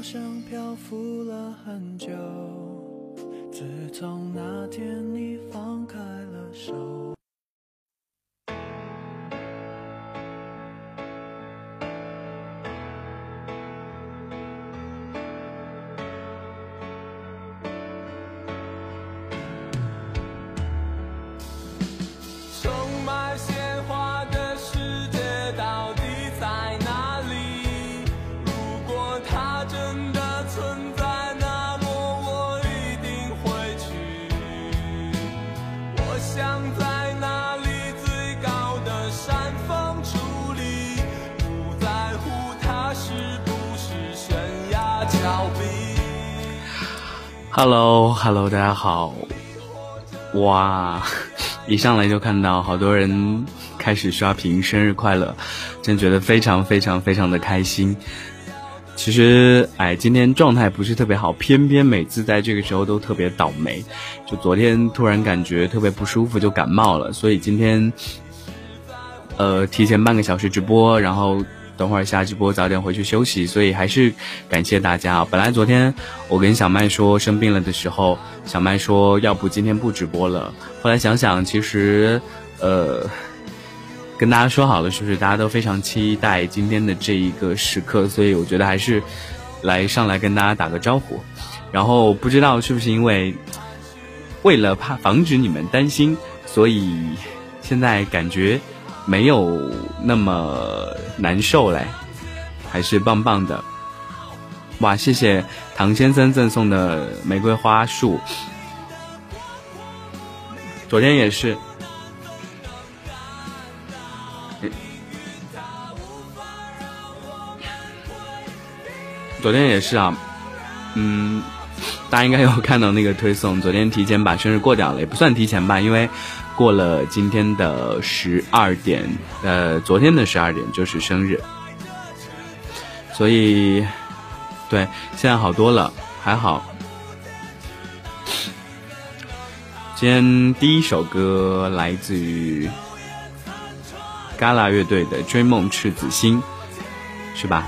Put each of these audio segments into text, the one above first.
好像漂浮了很久。自从那天你放开了手。Hello，Hello，大家好。哇，一上来就看到好多人开始刷屏，生日快乐，真觉得非常非常非常的开心。其实，哎，今天状态不是特别好，偏偏每次在这个时候都特别倒霉。就昨天突然感觉特别不舒服，就感冒了，所以今天，呃，提前半个小时直播，然后等会儿下直播早点回去休息。所以还是感谢大家啊！本来昨天我跟小麦说生病了的时候，小麦说要不今天不直播了。后来想想，其实，呃。跟大家说好了，是不是大家都非常期待今天的这一个时刻？所以我觉得还是来上来跟大家打个招呼。然后不知道是不是因为为了怕防止你们担心，所以现在感觉没有那么难受嘞，还是棒棒的。哇，谢谢唐先生赠送的玫瑰花束，昨天也是。昨天也是啊，嗯，大家应该有看到那个推送。昨天提前把生日过掉了，也不算提前吧，因为过了今天的十二点，呃，昨天的十二点就是生日，所以对，现在好多了，还好。今天第一首歌来自于 Gala 乐队的《追梦赤子心》，是吧？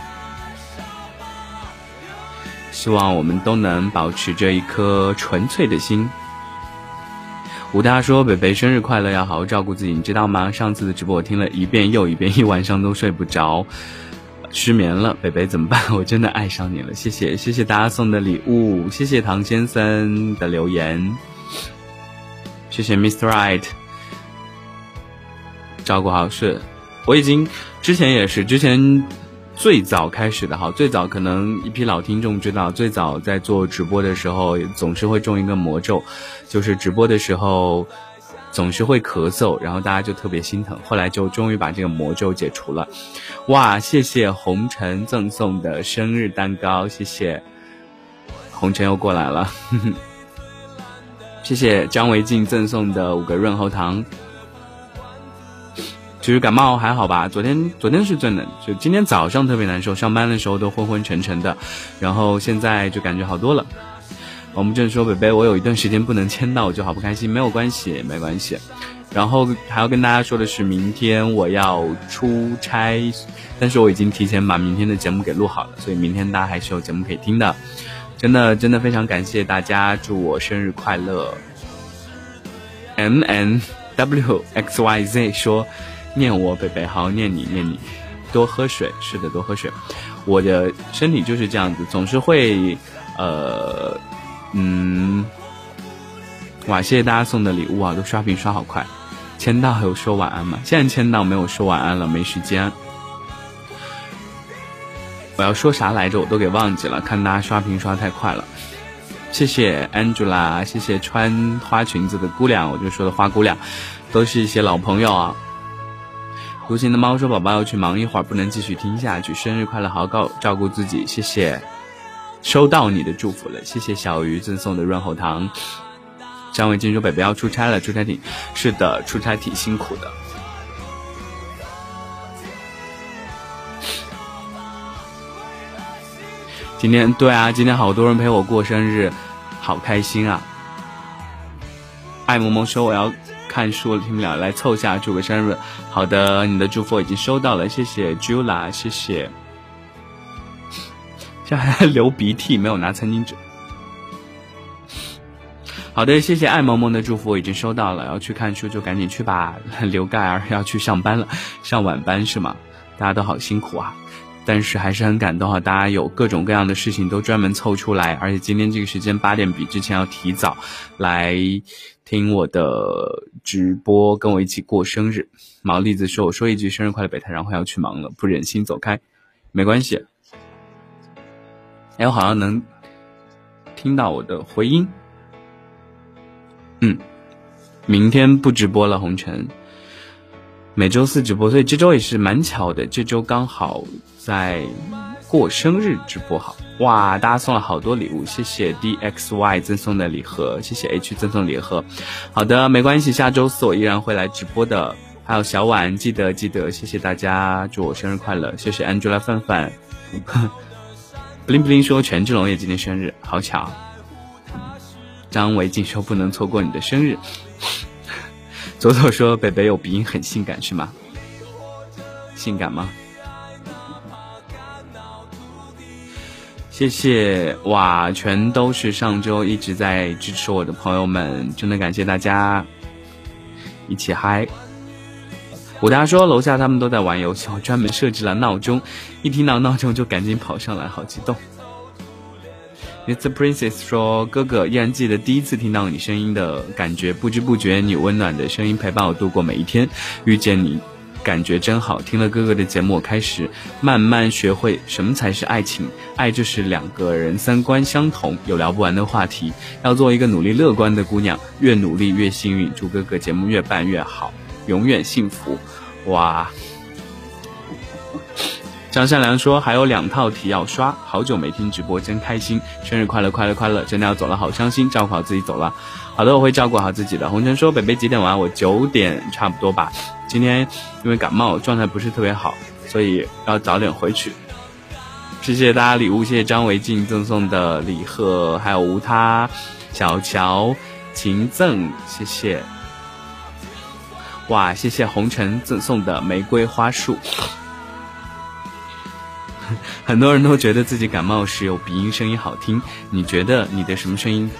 希望我们都能保持着一颗纯粹的心。吴大说：“北北生日快乐，要好好照顾自己，你知道吗？上次的直播我听了一遍又一遍，一晚上都睡不着，失眠了。北北怎么办？我真的爱上你了，谢谢谢谢大家送的礼物，谢谢唐先生的留言，谢谢 Mr. Right，照顾好是，我已经之前也是之前。”最早开始的哈，最早可能一批老听众知道，最早在做直播的时候，总是会中一个魔咒，就是直播的时候总是会咳嗽，然后大家就特别心疼。后来就终于把这个魔咒解除了。哇，谢谢红尘赠送的生日蛋糕，谢谢红尘又过来了，谢谢张维静赠送的五个润喉糖。其实感冒还好吧，昨天昨天是最冷，就今天早上特别难受，上班的时候都昏昏沉沉的，然后现在就感觉好多了。我们正说北北，我有一段时间不能签到，我就好不开心，没有关系，没关系。然后还要跟大家说的是，明天我要出差，但是我已经提前把明天的节目给录好了，所以明天大家还是有节目可以听的。真的真的非常感谢大家，祝我生日快乐。M N W X Y Z 说。念我，北北，好好念你，念你，多喝水，是的，多喝水。我的身体就是这样子，总是会，呃，嗯，哇，谢谢大家送的礼物啊，都刷屏刷好快。签到还有说晚安吗？现在签到没有说晚安了，没时间。我要说啥来着？我都给忘记了，看大家刷屏刷太快了。谢谢 Angela，谢谢穿花裙子的姑娘，我就说的花姑娘，都是一些老朋友啊。独行的猫说：“宝宝要去忙一会儿，不能继续听下去。生日快乐，好好照顾自己，谢谢。收到你的祝福了，谢谢小鱼赠送的润喉糖。”张伟金说：“北北要出差了，出差挺是的，出差挺辛苦的。”今天对啊，今天好多人陪我过生日，好开心啊！爱萌萌说：“我要。”看书了，听不了，来凑一下祝个生日。好的，你的祝福已经收到了，谢谢 Jula，谢，谢这还流鼻涕，没有拿餐巾纸。好的，谢谢爱萌萌的祝福，我已经收到了。要去看书就赶紧去吧。刘盖儿要去上班了，上晚班是吗？大家都好辛苦啊，但是还是很感动啊！大家有各种各样的事情都专门凑出来，而且今天这个时间八点比之前要提早来听我的直播，跟我一起过生日。毛栗子说：“我说一句生日快乐，北太，然后要去忙了，不忍心走开，没关系。”哎，我好像能听到我的回音。嗯，明天不直播了，红尘。每周四直播，所以这周也是蛮巧的，这周刚好在过生日直播。好哇，大家送了好多礼物，谢谢 D X Y 赠送的礼盒，谢谢 H 赠送礼盒。好的，没关系，下周四我依然会来直播的。还有小婉，记得记得，谢谢大家，祝我生日快乐。谢谢 Angela 范范，不灵不灵说权志龙也今天生日，好巧。张维静说不能错过你的生日。左左说北北有鼻音很性感是吗？性感吗？谢谢哇，全都是上周一直在支持我的朋友们，真的感谢大家一起嗨。武大说楼下他们都在玩游戏，我专门设置了闹钟，一听到闹钟就赶紧跑上来，好激动。Mr. Princess 说：“哥哥依然记得第一次听到你声音的感觉，不知不觉你温暖的声音陪伴我度过每一天。遇见你，感觉真好。听了哥哥的节目，我开始慢慢学会什么才是爱情。爱就是两个人三观相同，有聊不完的话题。要做一个努力乐观的姑娘，越努力越幸运。祝哥哥节目越办越好，永远幸福。哇！”张善良说：“还有两套题要刷，好久没听直播，真开心！生日快乐，快乐，快乐！真的要走了，好伤心，照顾好自己走了。好的，我会照顾好自己的。”红尘说：“北北几点玩？我九点差不多吧。今天因为感冒，状态不是特别好，所以要早点回去。谢谢大家礼物，谢谢张维静赠送的礼盒，还有无他、小乔、秦赠，谢谢。哇，谢谢红尘赠送的玫瑰花束。”很多人都觉得自己感冒时有鼻音，声音好听。你觉得你的什么声音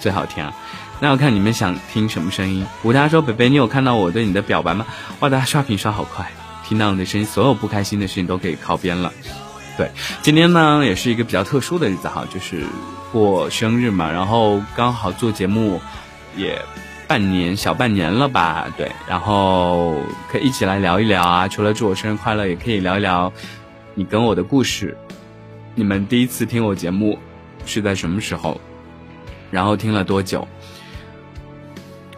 最好听啊？那要看你们想听什么声音。吴达说：“北北，你有看到我对你的表白吗？”哇，大家刷屏刷好快，听到你的声音，所有不开心的事情都可以靠边了。对，今天呢也是一个比较特殊的日子哈，就是过生日嘛，然后刚好做节目也半年小半年了吧？对，然后可以一起来聊一聊啊，除了祝我生日快乐，也可以聊一聊。你跟我的故事，你们第一次听我节目是在什么时候？然后听了多久？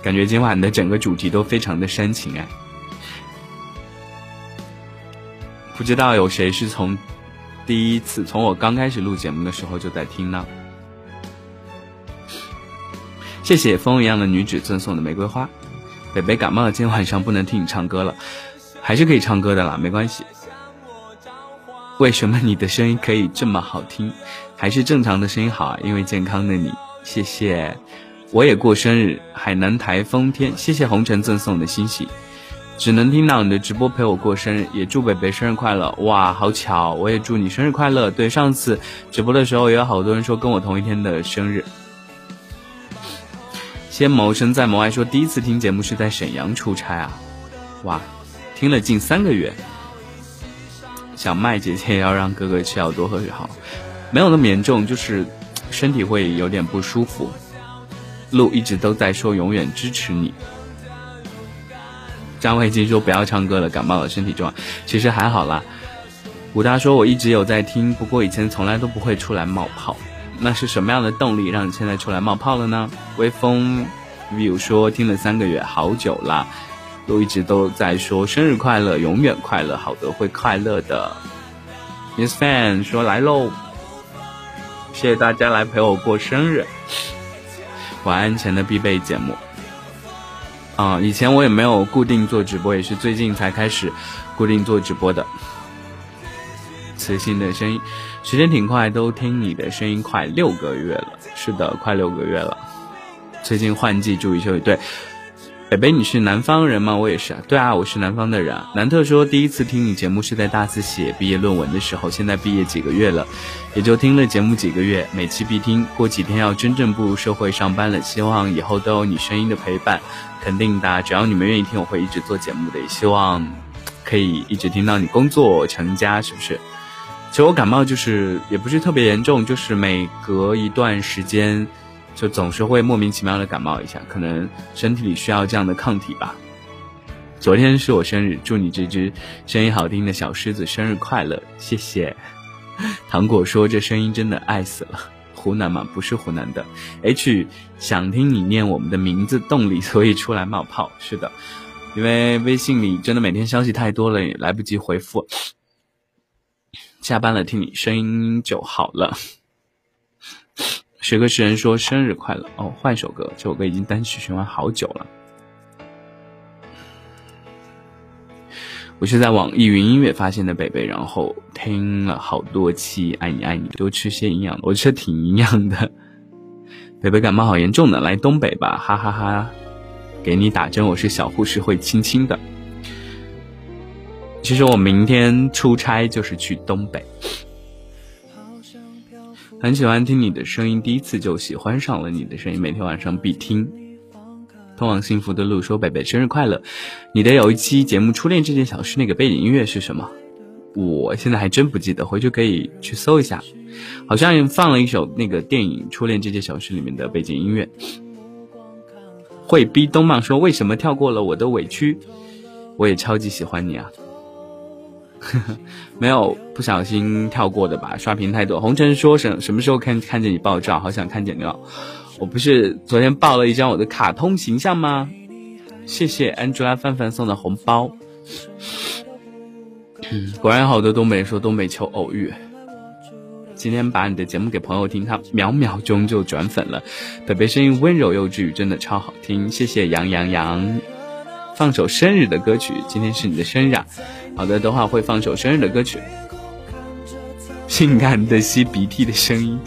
感觉今晚的整个主题都非常的煽情哎！不知道有谁是从第一次从我刚开始录节目的时候就在听呢？谢谢风一样的女子赠送的玫瑰花。北北感冒了，今天晚上不能听你唱歌了，还是可以唱歌的啦，没关系。为什么你的声音可以这么好听？还是正常的声音好啊？因为健康的你，谢谢。我也过生日，海南台风天，谢谢红尘赠送的欣喜。只能听到你的直播陪我过生日，也祝北北生日快乐。哇，好巧，我也祝你生日快乐。对，上次直播的时候也有好多人说跟我同一天的生日。先谋生再谋爱说第一次听节目是在沈阳出差啊，哇，听了近三个月。小麦姐姐也要让哥哥吃药多喝水好，没有那么严重，就是身体会有点不舒服。路一直都在说永远支持你。张卫金说不要唱歌了，感冒了身体重要。其实还好啦。武大说我一直有在听，不过以前从来都不会出来冒泡。那是什么样的动力让你现在出来冒泡了呢？微风 view 说听了三个月，好久了。都一直都在说生日快乐，永远快乐，好的会快乐的。Miss Fan 说来喽，谢谢大家来陪我过生日。晚安前的必备节目。啊，以前我也没有固定做直播，也是最近才开始固定做直播的。磁性的声音，时间挺快，都听你的声音快六个月了。是的，快六个月了。最近换季，注意休息。对。北北，你是南方人吗？我也是啊。对啊，我是南方的人。啊南特说，第一次听你节目是在大四写毕业论文的时候，现在毕业几个月了，也就听了节目几个月，每期必听。过几天要真正步入社会上班了，希望以后都有你声音的陪伴。肯定的，只要你们愿意听，我会一直做节目的。也希望可以一直听到你工作成家，是不是？其实我感冒就是也不是特别严重，就是每隔一段时间。就总是会莫名其妙的感冒一下，可能身体里需要这样的抗体吧。昨天是我生日，祝你这只声音好听的小狮子生日快乐，谢谢。糖果说这声音真的爱死了，湖南吗？不是湖南的。H 想听你念我们的名字，动力所以出来冒泡。是的，因为微信里真的每天消息太多了，也来不及回复。下班了听你声音就好了。学歌诗人说生日快乐哦，换一首歌，这首歌已经单曲循环好久了。我是在网易云音乐发现的北北，然后听了好多期，爱你爱你，多吃些营养，我吃挺营养的。北北感冒好严重的，来东北吧，哈哈哈，给你打针，我是小护士，会轻轻的。其实我明天出差就是去东北。很喜欢听你的声音，第一次就喜欢上了你的声音，每天晚上必听。通往幸福的路说：“北北生日快乐！你的有一期节目《初恋这件小事》，那个背景音乐是什么？我现在还真不记得，回去可以去搜一下。好像放了一首那个电影《初恋这件小事》里面的背景音乐。会逼东漫说：“为什么跳过了我的委屈？”我也超级喜欢你啊。没有不小心跳过的吧？刷屏太多。红尘说什什么时候看看见你爆照？好想看见你哦！我不是昨天爆了一张我的卡通形象吗？谢谢 Angela 范范送的红包。嗯，果然好多东北人说东北求偶遇。今天把你的节目给朋友听，他秒秒钟就转粉了。北北声音温柔又治愈，真的超好听。谢谢杨洋洋。放首生日的歌曲，今天是你的生日啊！好的，等会会放首生日的歌曲。性感的吸鼻涕的声音，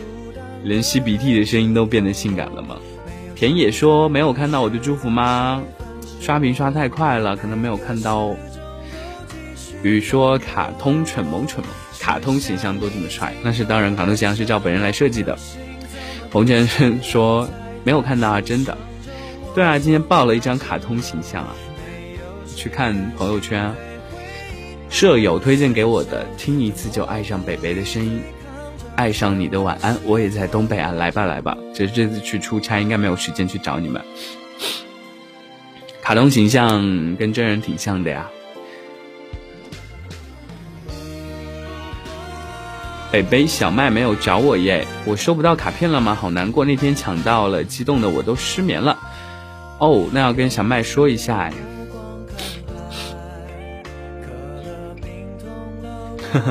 连吸鼻涕的声音都变得性感了吗？田野说没有看到我的祝福吗？刷屏刷太快了，可能没有看到。雨说卡通蠢萌蠢萌，卡通形象都这么帅，那是当然，卡通形象是照本人来设计的。红先生说没有看到啊，真的。对啊，今天爆了一张卡通形象啊！去看朋友圈，啊舍友推荐给我的，听一次就爱上北北的声音，爱上你的晚安。我也在东北啊，来吧来吧，只是这次去出差，应该没有时间去找你们。卡通形象跟真人挺像的呀。北北小麦没有找我耶，我收不到卡片了吗？好难过，那天抢到了，激动的我都失眠了。哦，那要跟小麦说一下呀。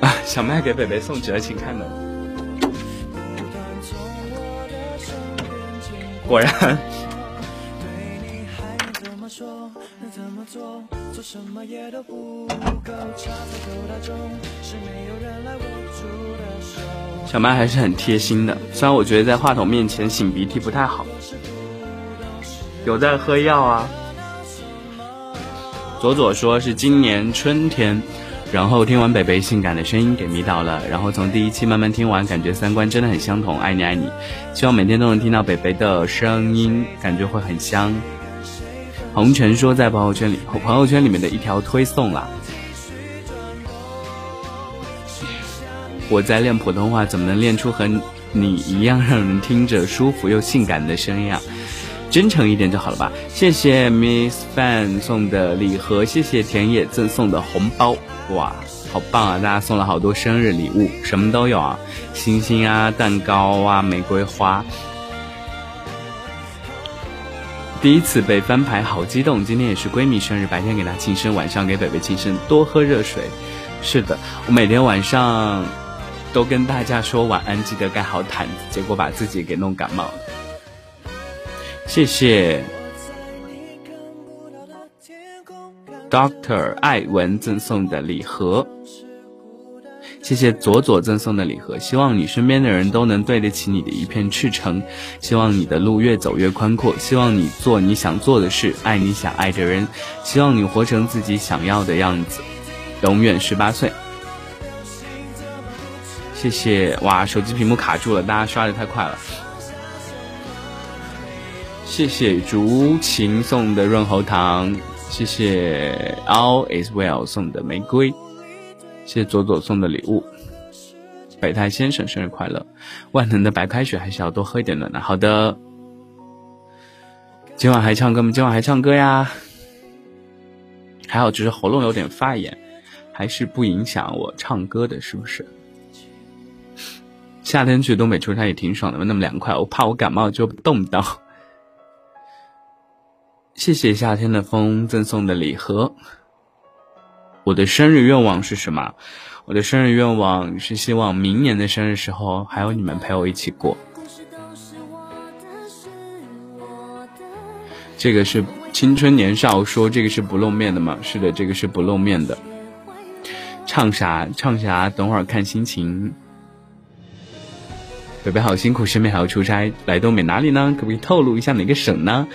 啊，小麦给北北送纸了，请开门。果然。小麦还是很贴心的，虽然我觉得在话筒面前擤鼻涕不太好，有在喝药啊。左左说是今年春天，然后听完北北性感的声音给迷倒了，然后从第一期慢慢听完，感觉三观真的很相同，爱你爱你，希望每天都能听到北北的声音，感觉会很香。红尘说在朋友圈里，朋友圈里面的一条推送啦。我在练普通话，怎么能练出和你一样让人听着舒服又性感的声音啊？真诚一点就好了吧。谢谢 Miss Fan 送的礼盒，谢谢田野赠送的红包，哇，好棒啊！大家送了好多生日礼物，什么都有啊，星星啊，蛋糕啊，玫瑰花。第一次被翻牌，好激动！今天也是闺蜜生日，白天给她庆生，晚上给北北庆生，多喝热水。是的，我每天晚上。都跟大家说晚安，记得盖好毯子，结果把自己给弄感冒了。谢谢，Doctor 艾文赠送的礼盒。谢谢左左赠送的礼盒，希望你身边的人都能对得起你的一片赤诚，希望你的路越走越宽阔，希望你做你想做的事，爱你想爱的人，希望你活成自己想要的样子，永远十八岁。谢谢哇，手机屏幕卡住了，大家刷的太快了。谢谢竹琴送的润喉糖，谢谢 All is well 送的玫瑰。谢谢左左送的礼物，北太先生生日快乐！万能的白开水还是要多喝一点的呢。好的，今晚还唱歌吗？今晚还唱歌呀？还好，只是喉咙有点发炎，还是不影响我唱歌的，是不是？夏天去东北出差也挺爽的嘛，那么凉快，我怕我感冒就冻到。谢谢夏天的风赠送的礼盒。我的生日愿望是什么？我的生日愿望是希望明年的生日时候还有你们陪我一起过。这个是青春年少说这个是不露面的吗？是的，这个是不露面的。唱啥？唱啥？等会儿看心情。北北好辛苦，身边还要出差，来东北哪里呢？可不可以透露一下哪个省呢？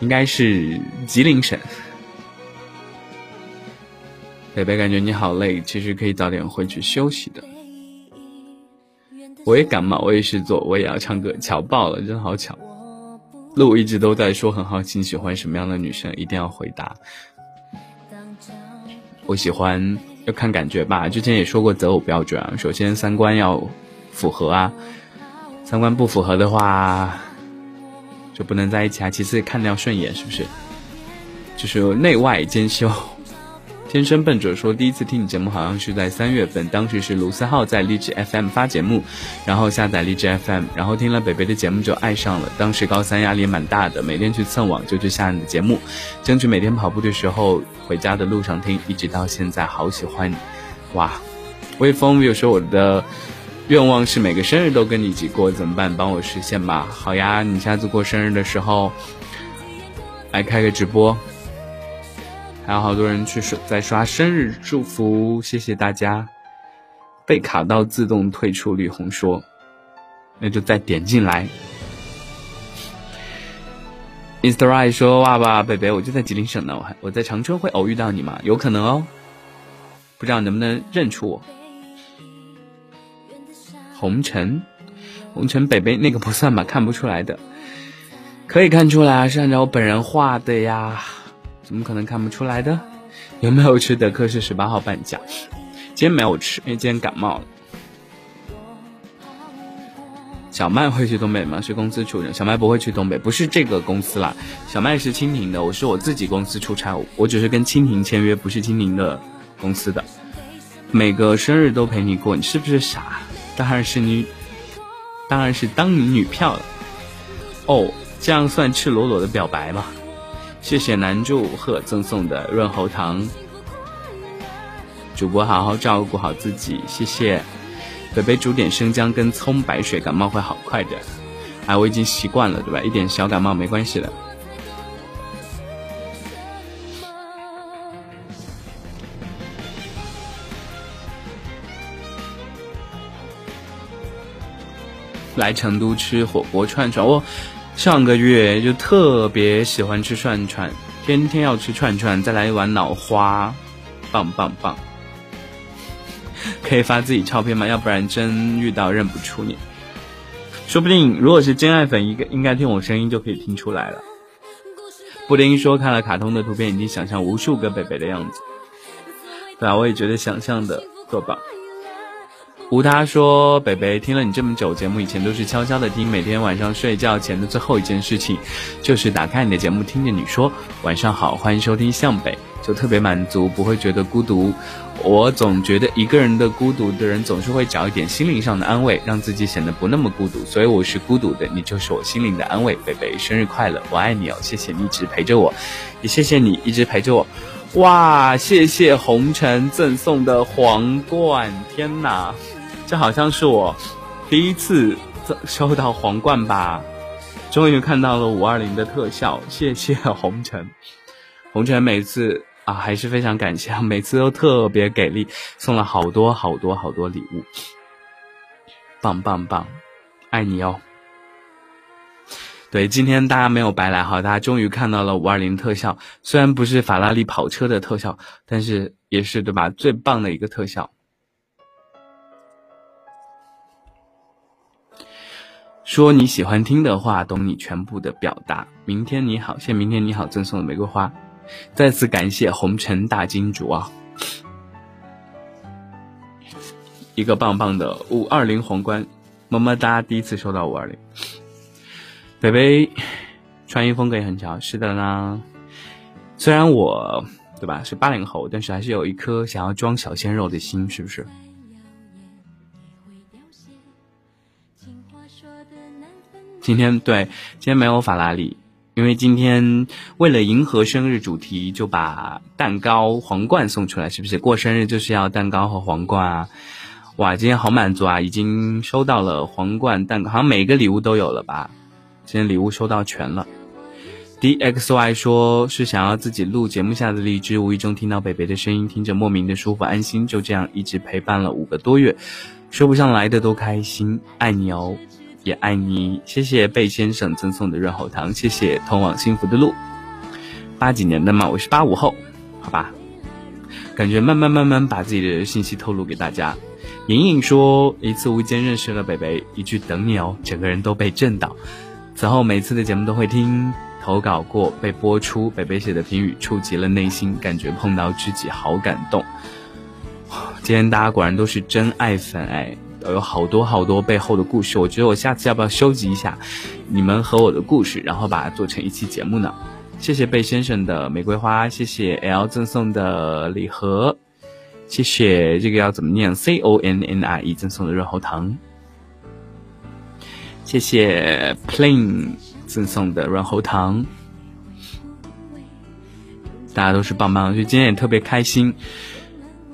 应该是吉林省。北北感觉你好累，其实可以早点回去休息的。我也感冒，我也是做，我也要唱歌，巧爆了，真的好巧。路一直都在说很好奇，你喜欢什么样的女生？一定要回答。我喜欢要看感觉吧，之前也说过择偶标准啊，首先三观要符合啊，三观不符合的话就不能在一起啊。其次看的要顺眼，是不是？就是内外兼修。天生笨拙说，第一次听你节目好像是在三月份，当时是卢思浩在励志 FM 发节目，然后下载励志 FM，然后听了北北的节目就爱上了。当时高三压力蛮大的，每天去蹭网就去下你的节目，争取每天跑步的时候回家的路上听，一直到现在好喜欢你。哇，微风有时候我的愿望是每个生日都跟你一起过，怎么办？帮我实现吧。好呀，你下次过生日的时候来开个直播。还有好多人去刷在刷生日祝福，谢谢大家。被卡到自动退出，绿红说：“那就再点进来。” Mr. Right 说：“哇哇，北北，我就在吉林省呢，我还我在长春会偶遇到你吗？有可能哦，不知道能不能认出我。”红尘，红尘，北北那个不算吧，看不出来的，可以看出来啊，是按照我本人画的呀。怎么可能看不出来的？有没有吃德克士十八号半价？今天没有吃，因为今天感冒了。小麦会去东北吗？是公司出的。小麦不会去东北，不是这个公司啦。小麦是蜻蜓的，我是我自己公司出差，我只是跟蜻蜓签约，不是蜻蜓的公司的。每个生日都陪你过，你是不是傻？当然是你，当然是当你女票了。哦，这样算赤裸裸的表白吗？谢谢南祝贺赠送的润喉糖，主播好好照顾好自己，谢谢。北北煮点生姜跟葱白水，感冒会好快的。哎，我已经习惯了，对吧？一点小感冒没关系的。来成都吃火锅串串我。上个月就特别喜欢吃串串，天天要吃串串，再来一碗脑花，棒棒棒！可以发自己照片吗？要不然真遇到认不出你。说不定如果是真爱粉，应该应该听我声音就可以听出来了。布丁说看了卡通的图片，已经想象无数个北北的样子。对啊，我也觉得想象的多棒。吴他说：“北北听了你这么久节目，以前都是悄悄的听，每天晚上睡觉前的最后一件事情，就是打开你的节目，听着你说晚上好，欢迎收听向北，就特别满足，不会觉得孤独。我总觉得一个人的孤独的人，总是会找一点心灵上的安慰，让自己显得不那么孤独。所以我是孤独的，你就是我心灵的安慰。北北生日快乐，我爱你哦，谢谢你一直陪着我，也谢谢你一直陪着我。哇，谢谢红尘赠送的皇冠，天哪！”这好像是我第一次收到皇冠吧，终于看到了五二零的特效，谢谢 红尘。红尘每次啊，还是非常感谢，每次都特别给力，送了好多好多好多礼物，棒棒棒，爱你哦。对，今天大家没有白来哈，大家终于看到了五二零特效，虽然不是法拉利跑车的特效，但是也是对吧？最棒的一个特效。说你喜欢听的话，懂你全部的表达。明天你好，谢明天你好赠送的玫瑰花，再次感谢红尘大金主啊，一个棒棒的五二零皇冠，么么哒！第一次收到五二零。北北，穿衣风格也很潮，是的呢。虽然我对吧是八零后，但是还是有一颗想要装小鲜肉的心，是不是？今天对，今天没有法拉利，因为今天为了迎合生日主题，就把蛋糕、皇冠送出来，是不是？过生日就是要蛋糕和皇冠啊！哇，今天好满足啊，已经收到了皇冠、蛋糕，好像每个礼物都有了吧？今天礼物收到全了。D X Y 说是想要自己录节目下的荔枝，无意中听到北北的声音，听着莫名的舒服安心，就这样一直陪伴了五个多月，说不上来的都开心，爱你哦，也爱你。谢谢贝先生赠送的润喉糖，谢谢通往幸福的路。八几年的嘛，我是八五后，好吧。感觉慢慢慢慢把自己的信息透露给大家。莹莹说一次无意间认识了北北，一句等你哦，整个人都被震到。此后每次的节目都会听，投稿过被播出，北北写的评语触及了内心，感觉碰到知己好感动。今天大家果然都是真爱粉哎，有好多好多背后的故事，我觉得我下次要不要收集一下你们和我的故事，然后把它做成一期节目呢？谢谢贝先生的玫瑰花，谢谢 L 赠送的礼盒，谢谢这个要怎么念 C O N N I E 赠送的润喉糖。谢谢 Plain 赠送的润喉糖，大家都是棒棒，就今天也特别开心。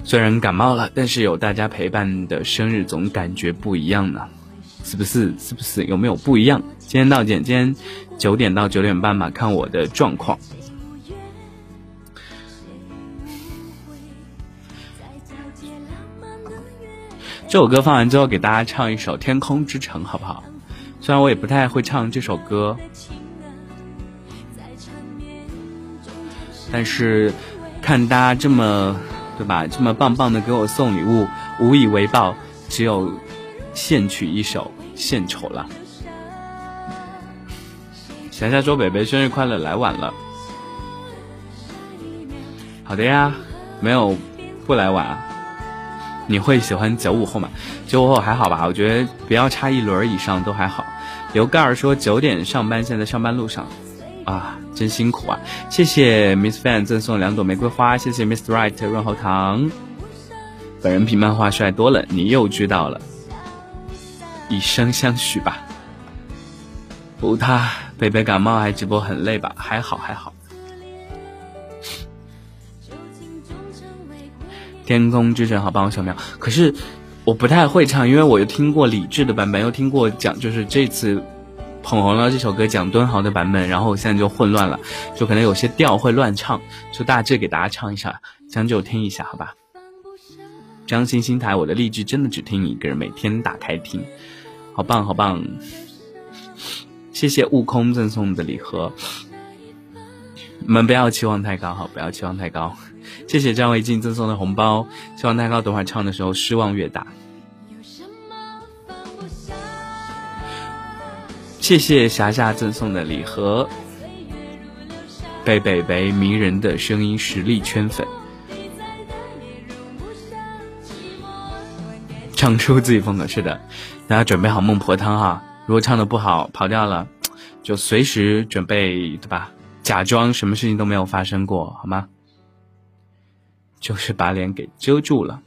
虽然感冒了，但是有大家陪伴的生日，总感觉不一样呢，是不是？是不是？有没有不一样？今天到点，今天九点到九点半吧，看我的状况。这首歌放完之后，给大家唱一首《天空之城》，好不好？虽然我也不太会唱这首歌，但是看大家这么对吧，这么棒棒的给我送礼物，无以为报，只有献曲一首献丑了。霞霞说：“北北生日快乐，来晚了。”好的呀，没有不来晚啊。你会喜欢九五后吗？九五后还好吧，我觉得不要差一轮以上都还好。刘盖儿说九点上班，现在上班路上，啊，真辛苦啊！谢谢 Miss Fan 赠送两朵玫瑰花，谢谢 Miss Right 润喉糖。本人比漫画帅多了，你又知道了。以身相许吧。不，他北北感冒还直播很累吧？还好还好。天空之城好棒，小苗。可是。我不太会唱，因为我又听过李志的版本，又听过讲，就是这次捧红了这首歌蒋敦豪的版本，然后我现在就混乱了，就可能有些调会乱唱，就大致给大家唱一下，将就听一下，好吧？张星星台，我的励志真的只听你一个人，每天打开听，好棒好棒！谢谢悟空赠送的礼盒，你们不要期望太高，好，不要期望太高。谢谢张维静赠送的红包，希望蛋糕等会儿唱的时候失望越大。谢谢霞霞赠送的礼盒，贝贝贝迷人的声音实力圈粉，唱出自己风格是的，大家准备好孟婆汤哈，如果唱的不好跑调了，就随时准备对吧？假装什么事情都没有发生过好吗？就是把脸给遮住了。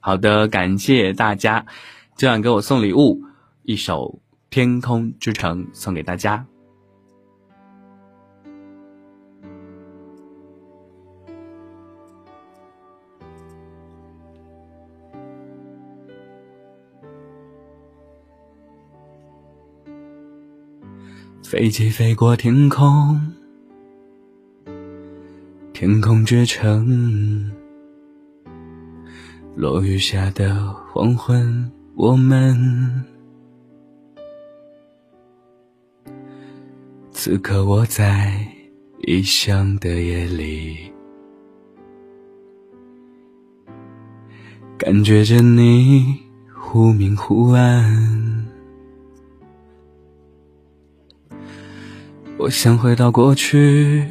好的，感谢大家，今晚给我送礼物，一首《天空之城》送给大家。飞机飞过天空。天空之城，落雨下的黄昏，我们。此刻我在异乡的夜里，感觉着你忽明忽暗。我想回到过去。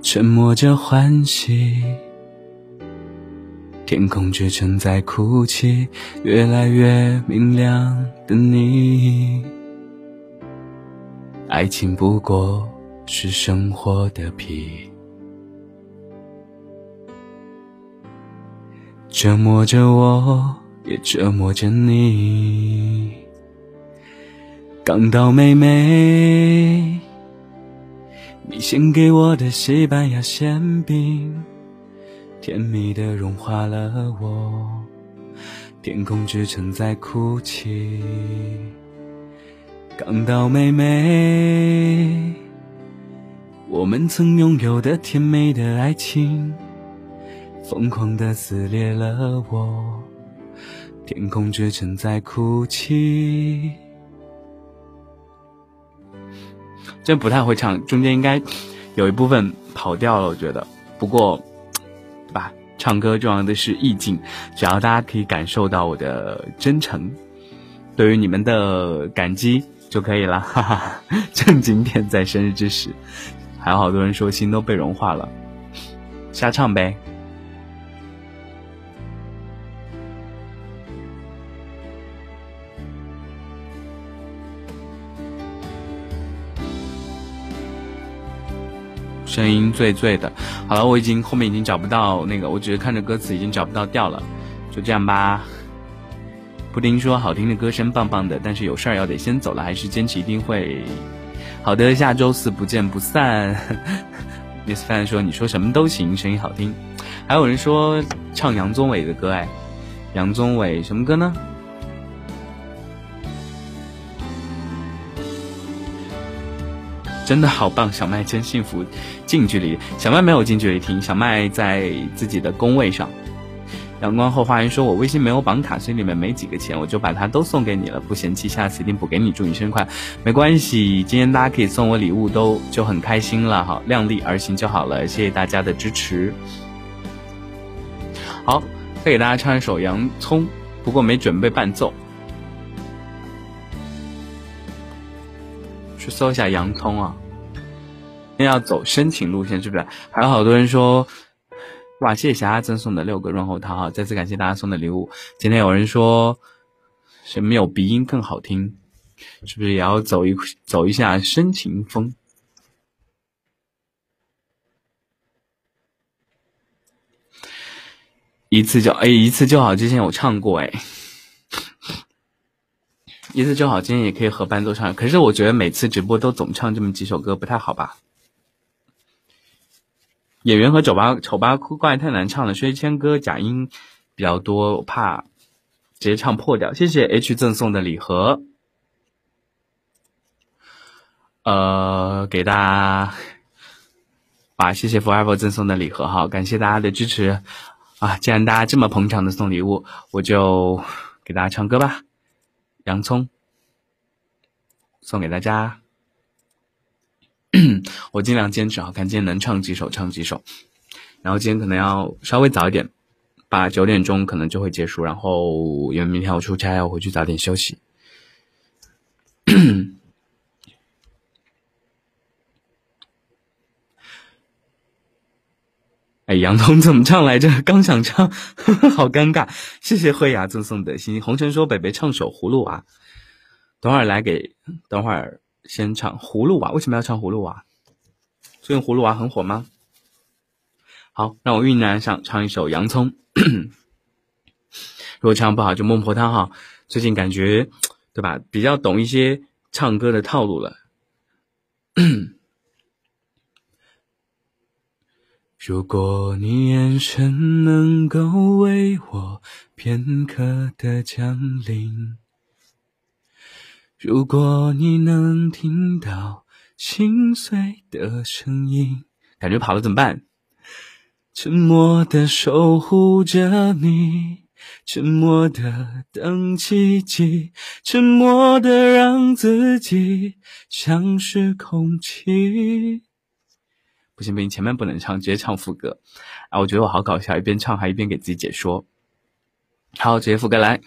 沉默着欢喜，天空却正在哭泣，越来越明亮的你。爱情不过是生活的皮，折磨着我，也折磨着你。港岛妹妹。你献给我的西班牙馅饼，甜蜜的融化了我。天空之城在哭泣，港岛妹妹，我们曾拥有的甜美的爱情，疯狂的撕裂了我。天空之城在哭泣。真不太会唱，中间应该有一部分跑调了，我觉得。不过，对 吧？唱歌重要的是意境，只要大家可以感受到我的真诚，对于你们的感激就可以了。哈哈，正经点，在生日之时，还有好多人说心都被融化了，瞎唱呗。声音醉醉的，好了，我已经后面已经找不到那个，我只是看着歌词已经找不到调了，就这样吧。布丁说好听的歌声棒棒的，但是有事儿要得先走了，还是坚持一定会好的。下周四不见不散。Miss Fan 说你说什么都行，声音好听。还有人说唱杨宗纬的歌哎，杨宗纬什么歌呢？真的好棒，小麦真幸福，近距离。小麦没有近距离听，小麦在自己的工位上。阳光后花园说：“我微信没有绑卡，所以里面没几个钱，我就把它都送给你了，不嫌弃，下次一定补给你。祝你生日快乐！没关系，今天大家可以送我礼物，都就很开心了哈，量力而行就好了。谢谢大家的支持。好，再给大家唱一首《洋葱》，不过没准备伴奏。去搜一下洋葱啊！要走深情路线是不是？还有好多人说，哇，谢谢霞赠送的六个润喉糖哈！再次感谢大家送的礼物。今天有人说，什么有鼻音更好听？是不是也要走一走一下深情风？一次就哎，一次就好。之前有唱过哎。一次就好，今天也可以和伴奏唱。可是我觉得每次直播都总唱这么几首歌不太好吧？演员和酒吧丑八怪太难唱了，薛之谦歌假音比较多，我怕直接唱破掉。谢谢 H 赠送的礼盒，呃，给大家，哇，谢谢 Forever 赠送的礼盒哈，感谢大家的支持啊！既然大家这么捧场的送礼物，我就给大家唱歌吧。洋葱送给大家，我尽量坚持好，看今天能唱几首唱几首，然后今天可能要稍微早一点，八九点钟可能就会结束，然后因为明天我出差要回去早点休息。哎，杨彤怎么唱来着？刚想唱，好尴尬。谢谢慧雅赠送的心。红尘说：“北北唱首葫芦娃。”等会儿来给，等会儿先唱葫芦娃。为什么要唱葫芦娃？最近葫芦娃很火吗？好，让我酝酿上唱一首洋葱。如果唱不好就孟婆汤哈。最近感觉，对吧？比较懂一些唱歌的套路了。如果你眼神能够为我片刻的降临，如果你能听到心碎的声音，感觉跑了怎么办？沉默的守护着你，沉默的等奇迹，沉默的让自己像是空气。不行不行，前面不能唱，直接唱副歌。啊，我觉得我好搞笑，一边唱还一边给自己解说。好，直接副歌来。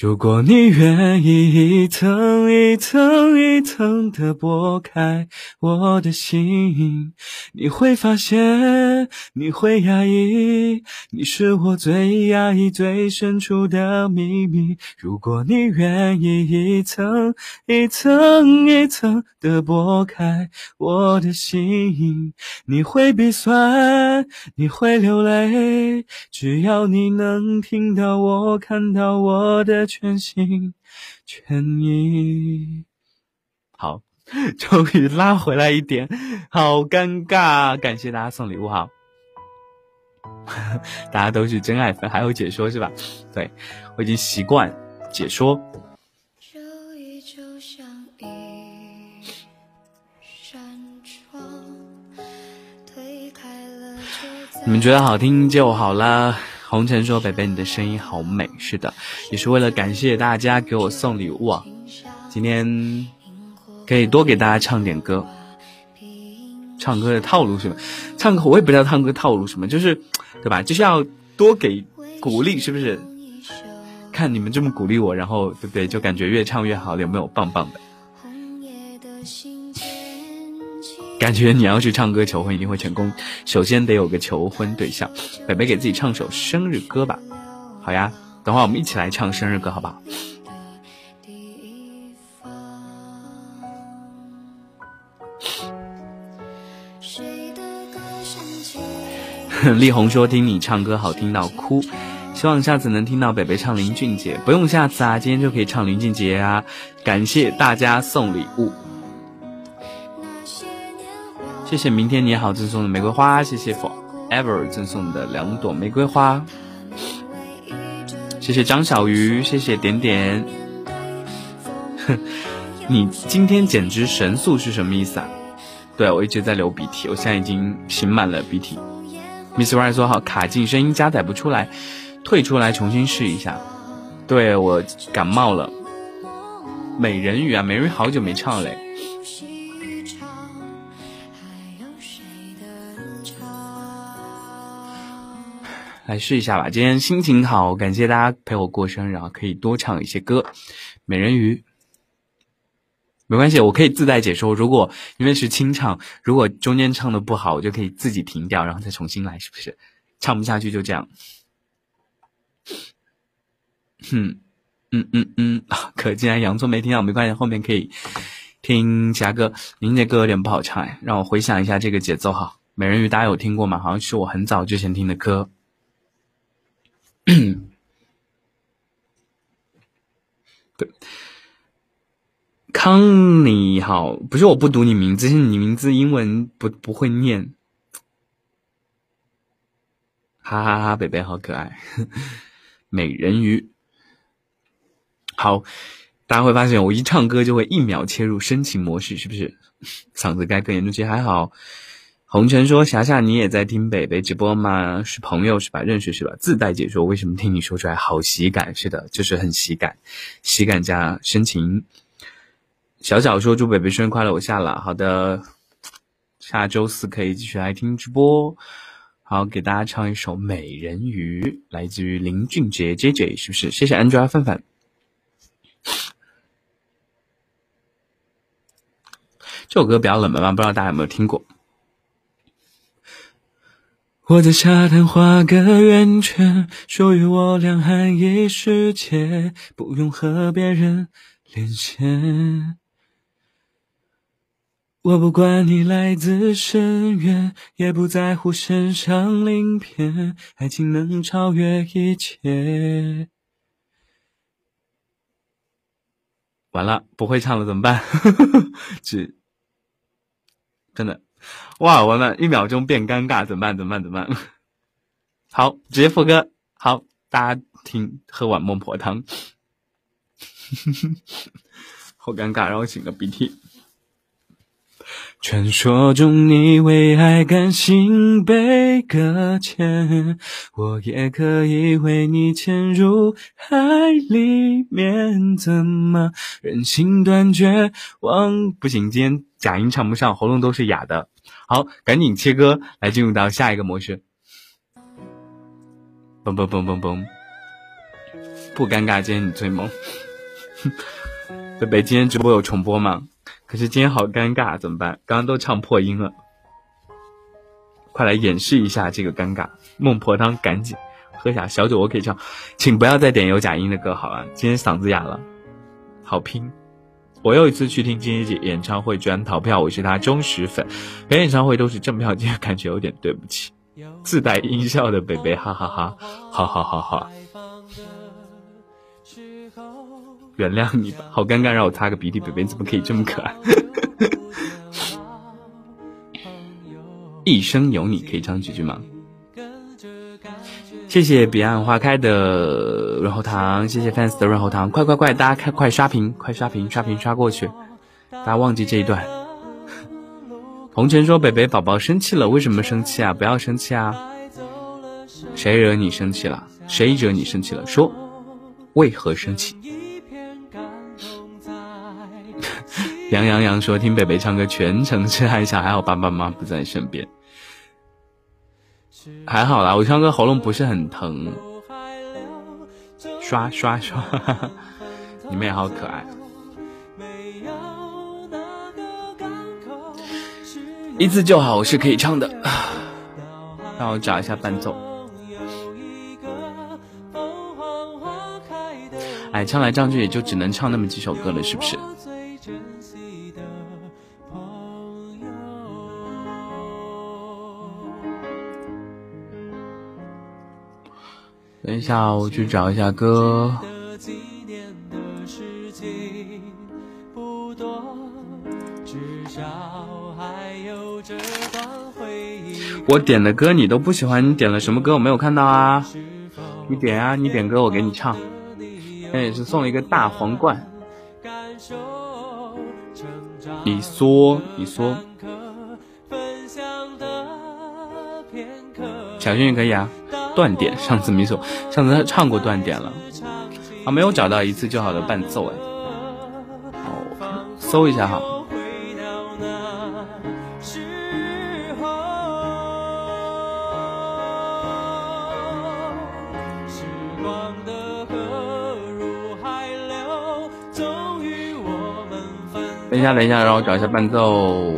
如果你愿意一层一层一层的剥开我的心，你会发现你会压抑，你是我最压抑最深处的秘密。如果你愿意一层一层一层的剥开我的心，你会鼻酸，你会流泪，只要你能听到我，看到我的。全心全意，好，终于拉回来一点，好尴尬，感谢大家送礼物哈，大家都是真爱粉，还有解说是吧？对我已经习惯解说。你们觉得好听就好了。红尘说：“北北，你的声音好美。”是的，也是为了感谢大家给我送礼物啊。今天可以多给大家唱点歌。唱歌的套路是什么？唱歌我也不知道唱歌套路什么，就是对吧？就是要多给鼓励，是不是？看你们这么鼓励我，然后对不对？就感觉越唱越好，有没有棒棒的？感觉你要去唱歌求婚一定会成功，首先得有个求婚对象。北北给自己唱首生日歌吧，好呀，等会儿我们一起来唱生日歌，好不好？丽红说听你唱歌好听到哭，希望下次能听到北北唱林俊杰，不用下次啊，今天就可以唱林俊杰啊！感谢大家送礼物。谢谢明天你好赠送的玫瑰花，谢谢 Forever 赠送的两朵玫瑰花，谢谢张小鱼，谢谢点点。你今天简直神速是什么意思啊？对我一直在流鼻涕，我现在已经擤满了鼻涕。Miss Y 说好卡进声音加载不出来，退出来重新试一下。对我感冒了，美人鱼啊，美人鱼好久没唱嘞。来试一下吧，今天心情好，感谢大家陪我过生日，然后可以多唱一些歌。美人鱼，没关系，我可以自带解说。如果因为是清唱，如果中间唱的不好，我就可以自己停掉，然后再重新来，是不是？唱不下去就这样。嗯嗯嗯嗯，可既然洋葱没听到，没关系，后面可以听其他歌。您这歌有点不好唱，哎，让我回想一下这个节奏哈。美人鱼大家有听过吗？好像是我很早之前听的歌。对，康你好，不是我不读你名字，是你名字英文不不会念。哈哈哈，北北好可爱，美人鱼。好，大家会发现我一唱歌就会一秒切入深情模式，是不是？嗓子该更严重些还好。红尘说：“霞霞，你也在听北北直播吗？是朋友是吧？认识是吧？自带解说，为什么听你说出来好喜感？是的，就是很喜感，喜感加深情。”小小说：“祝北北生日快乐！”我下了，好的，下周四可以继续来听直播。好，给大家唱一首《美人鱼》，来自于林俊杰 J J，是不是？谢谢 Angela 范范。这首歌比较冷门吧，不知道大家有没有听过。我在沙滩画个圆圈，属于我俩含义世界，不用和别人连线。我不管你来自深渊，也不在乎身上鳞片，爱情能超越一切。完了，不会唱了怎么办？只真的。哇，完了，一秒钟变尴尬，怎么办？怎么办？怎么办？好，直接副歌。好，大家听，喝碗孟婆汤，好尴尬，让我擤个鼻涕。传说中你为爱甘心被搁浅，我也可以为你潜入海里面，怎么忍心断绝？忘不行，今天假音唱不上，喉咙都是哑的。好，赶紧切歌，来进入到下一个模式。嘣嘣嘣嘣嘣，不尴尬，今天你最萌。贝贝，今天直播有重播吗？可是今天好尴尬，怎么办？刚刚都唱破音了，快来演示一下这个尴尬。孟婆汤，赶紧喝下小酒，我可以唱，请不要再点有假音的歌，好了，今天嗓子哑了，好拼。我又一次去听金姐演唱会，居然逃票，我是她忠实粉，连演唱会都是正票，今天感觉有点对不起。自带音效的北北，哈哈哈，好好好好。原谅你吧，好尴尬，让我擦个鼻涕。北北你怎么可以这么可爱？一生有你，可以唱几句吗？谢谢彼岸花开的润喉糖，谢谢 fans 的润喉糖，快快快，大家快快刷屏，快刷屏，刷屏刷过去，大家忘记这一段。红尘说：“北北宝宝生气了，为什么生气啊？不要生气啊！谁惹你生气了？谁惹你生气了？说，为何生气？” 杨洋洋说：“听北北唱歌，全程是爱笑，还好爸爸妈妈不在身边，还好啦，我唱歌喉咙不是很疼。”刷刷刷，你们也好可爱。一次就好，我是可以唱的。让我找一下伴奏。哎，唱来唱去也就只能唱那么几首歌了，是不是？等一下，我去找一下歌。我点的歌你都不喜欢，你点了什么歌？我没有看到啊！你点啊，你点歌我给你唱。那也是送了一个大皇冠。你说，你说。小幸运可以啊。断点，上次没说，上次他唱过断点了，啊，没有找到一次就好的伴奏哎，哦，搜一下哈。等一下，等一下，让我找一下伴奏。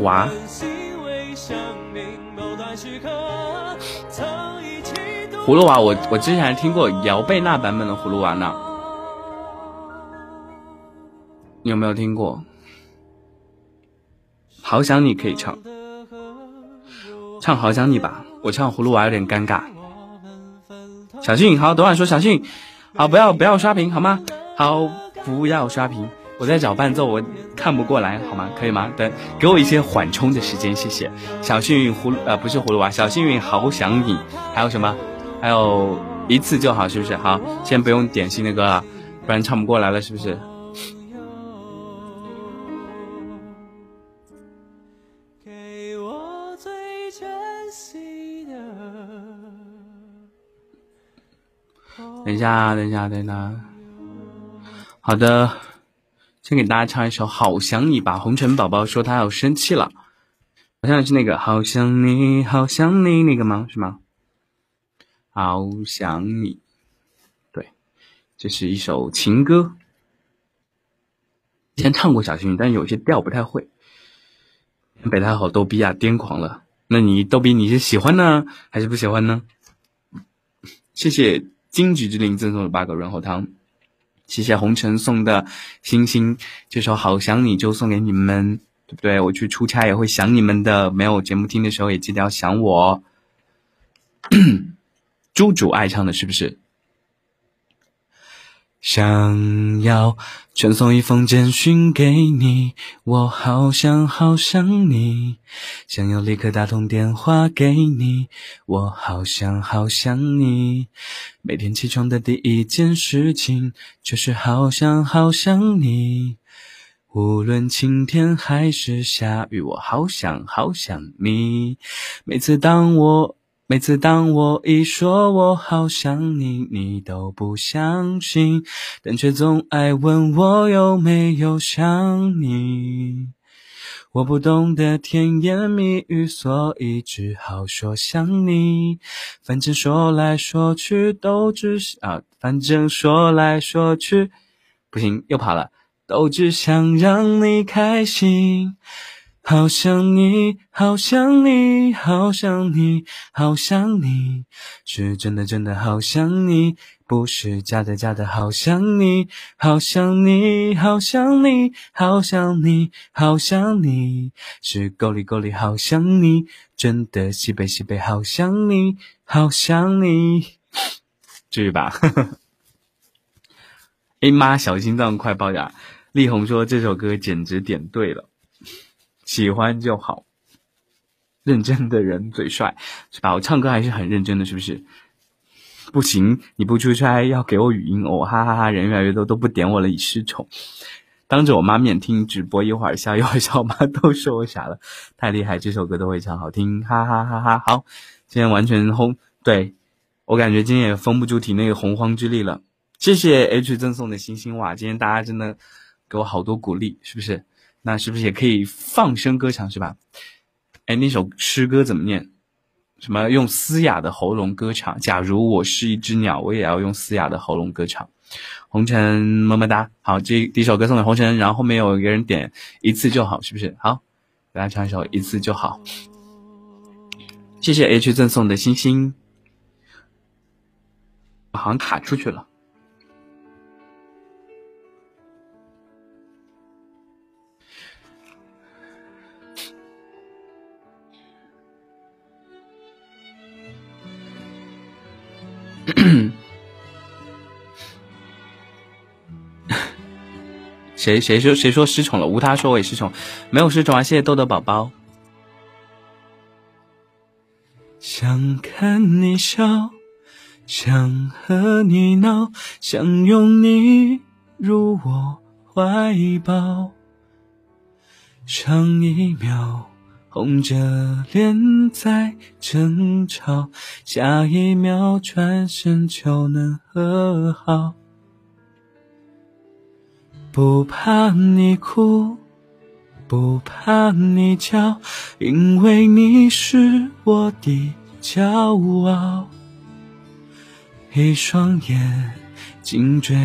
葫芦娃，葫芦娃，我我之前还听过姚贝娜版本的葫芦娃呢，你有没有听过？好想你可以唱，唱好想你吧，我唱葫芦娃有点尴尬。小信，好，等会说小信，好，不要不要刷屏好吗？好，不要刷屏。我在找伴奏，我看不过来，好吗？可以吗？等给我一些缓冲的时间，谢谢。小幸运葫芦呃不是葫芦娃，小幸运好想你，还有什么？还有一次就好，是不是？好，先不用点新的歌了，不然唱不过来了，是不是？等一下，等一下，等一下。好的。先给大家唱一首《好想你》吧。红尘宝宝说他要生气了，好像是那个“好想你，好想你”那个吗？是吗？好想你，对，这是一首情歌。以前唱过小幸运，但有些调不太会。北太好逗逼啊，癫狂了。那你逗逼你是喜欢呢，还是不喜欢呢？谢谢金桔之灵赠送的八个润喉糖。谢谢红尘送的星星，这首《好想你》就送给你们。对不对？我去出差也会想你们的，没有节目听的时候也记得要想我。猪主爱唱的是不是？想要传送一封简讯给你，我好想好想你。想要立刻打通电话给你，我好想好想你。每天起床的第一件事情就是好想好想你。无论晴天还是下雨，我好想好想你。每次当我每次当我一说我好想你，你都不相信，但却总爱问我有没有想你。我不懂得甜言蜜语，所以只好说想你。反正说来说去都只是啊，反正说来说去，不行，又跑了。都只想让你开心，好想你，好想你，好想你，好想你，是真的真的好想你，不是假的假的好想你，好想你，好想你，好想你，好想你，是够力够力好想你，真的西北西北好想你，好想你，至于吧？哎妈，小心脏快爆炸！力宏说：“这首歌简直点对了，喜欢就好。认真的人最帅，是吧？我唱歌还是很认真的，是不是？不行，你不出差要给我语音哦，哈 哈哈！人越来越多，都不点我了，已失宠。当着我妈面听直播，一会儿笑一会儿笑，我妈都说我傻了。太厉害，这首歌都会唱，好听，哈哈哈哈！好，今天完全轰，对我感觉今天也封不住体内洪荒之力了。谢谢 H 赠送的星星哇！今天大家真的。”给我好多鼓励，是不是？那是不是也可以放声歌唱，是吧？哎，那首诗歌怎么念？什么用嘶哑的喉咙歌唱？假如我是一只鸟，我也要用嘶哑的喉咙歌唱。红尘么么哒，好，这第一首歌送给红尘，然后后面有一个人点一次就好，是不是？好，给大家唱一首一次就好。谢谢 H 赠送的星星，好像卡出去了。谁谁说谁说失宠了？无他说我也失宠，没有失宠啊！谢谢豆豆宝宝。想看你笑，想和你闹，想拥你入我怀抱，上一秒。红着脸在争吵，下一秒转身就能和好。不怕你哭，不怕你叫，因为你是我的骄傲。一双眼睛追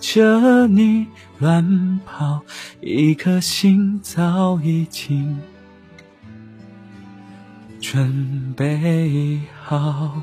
着你乱跑，一颗心早已经。准备好，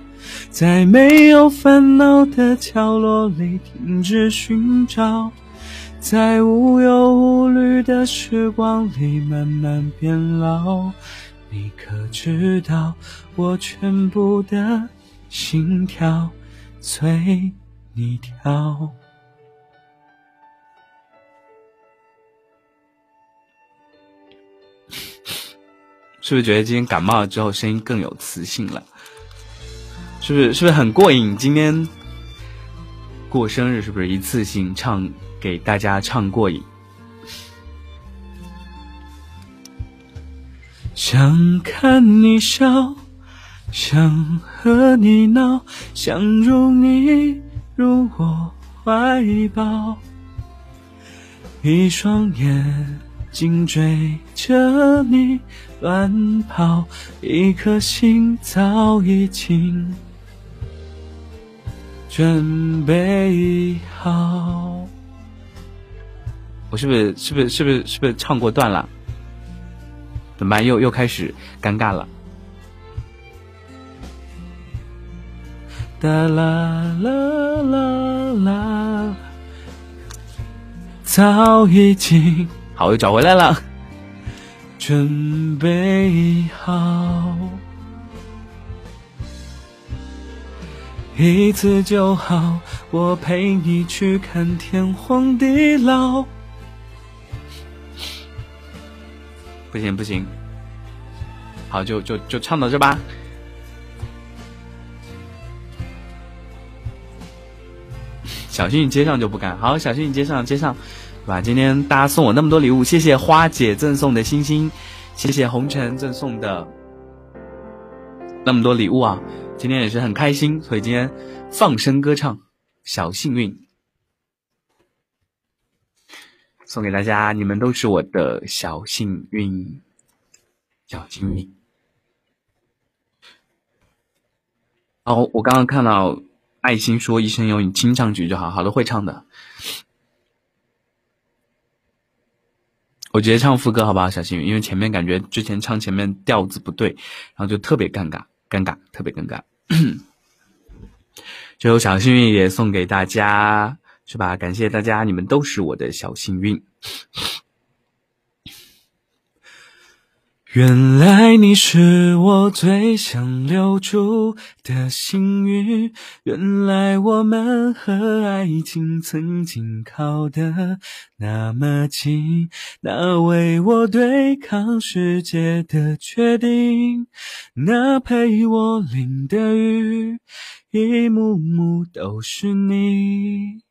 在没有烦恼的角落里停止寻找，在无忧无虑的时光里慢慢变老。你可知道我全部的心跳随你跳？是不是觉得今天感冒了之后声音更有磁性了？是不是是不是很过瘾？今天过生日是不是一次性唱给大家唱过瘾？想看你笑，想和你闹，想入你入我怀抱，一双眼。睛追着你乱跑，一颗心早已经准备好。我是不是是不是是不是是不是唱过段了？怎么办？又又开始尴尬了。哒啦啦啦啦，早已经好，又找回来了。准备好，一次就好，我陪你去看天荒地老。不行不行，好，就就就唱到这吧。小心你接上就不敢，好，小心你接上接上，对吧？今天大家送我那么多礼物，谢谢花姐赠送的星星，谢谢红尘赠送的那么多礼物啊！今天也是很开心，所以今天放声歌唱，小幸运送给大家，你们都是我的小幸运，小幸运。哦，我刚刚看到。爱心说：“一生有你，听上去就好。”好的，会唱的。我直接唱副歌好不好？小幸运，因为前面感觉之前唱前面调子不对，然后就特别尴尬，尴尬，特别尴尬。最后，小幸运也送给大家，是吧？感谢大家，你们都是我的小幸运。原来你是我最想留住的幸运，原来我们和爱情曾经靠得那么近，那为我对抗世界的决定，那陪我淋的雨，一幕幕都是你。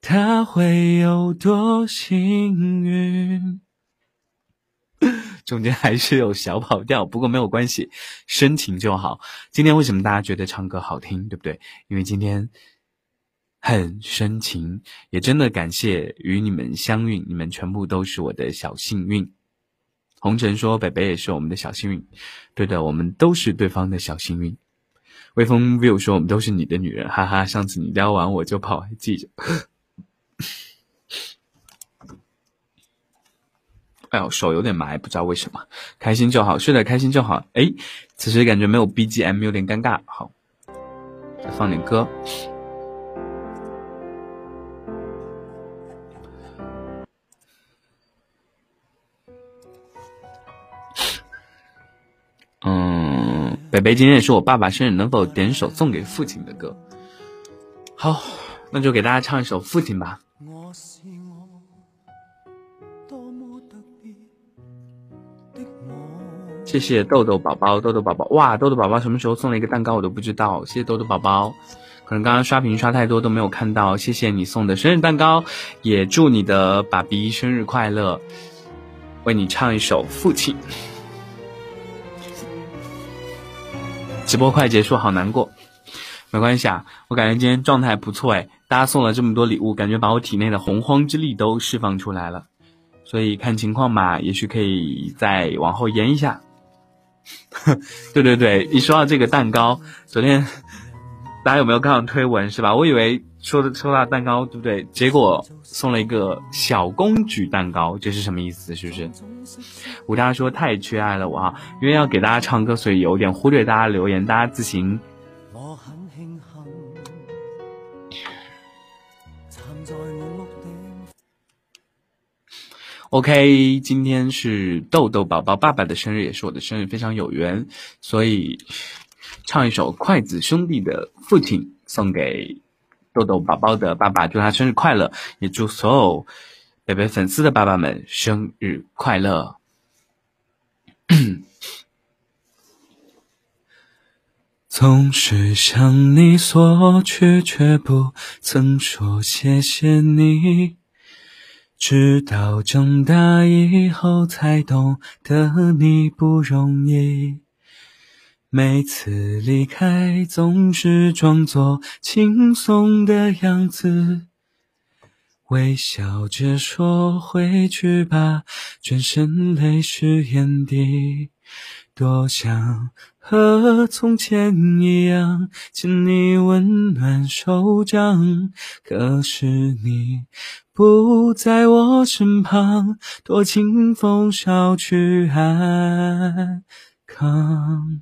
他会有多幸运？中间还是有小跑调，不过没有关系，深情就好。今天为什么大家觉得唱歌好听，对不对？因为今天很深情，也真的感谢与你们相遇，你们全部都是我的小幸运。红尘说：“北北也是我们的小幸运。”对的，我们都是对方的小幸运。微风 view 说：“我们都是你的女人。”哈哈，上次你撩完我就跑，还记着。哎呦，手有点麻，不知道为什么。开心就好，睡得开心就好。哎，此时感觉没有 BGM，有点尴尬。好，再放点歌。嗯，北北今天也是我爸爸生日，能否点首送给父亲的歌？好，那就给大家唱一首《父亲》吧。我是我谢谢豆豆宝宝，豆豆宝宝，哇，豆豆宝宝什么时候送了一个蛋糕我都不知道，谢谢豆豆宝宝，可能刚刚刷屏刷太多都没有看到，谢谢你送的生日蛋糕，也祝你的爸比生日快乐，为你唱一首《父亲》。直播快结束，好难过，没关系啊，我感觉今天状态不错哎，大家送了这么多礼物，感觉把我体内的洪荒之力都释放出来了，所以看情况吧，也许可以再往后延一下。对对对，一说到这个蛋糕，昨天大家有没有看到推文是吧？我以为说的抽到蛋糕，对不对？结果送了一个小公举蛋糕，这是什么意思？是不是？吴大家说太缺爱了我啊，因为要给大家唱歌，所以有点忽略大家留言，大家自行。OK，今天是豆豆宝宝爸爸的生日，也是我的生日，非常有缘，所以唱一首筷子兄弟的《父亲》送给豆豆宝宝的爸爸，祝他生日快乐，也祝所有北北粉丝的爸爸们生日快乐。总是向你索取，却不曾说谢谢你。直到长大以后，才懂得你不容易。每次离开，总是装作轻松的样子，微笑着说回去吧，转身泪湿眼底。多想和从前一样牵你温暖手掌，可是你不在我身旁，多清风捎去安康。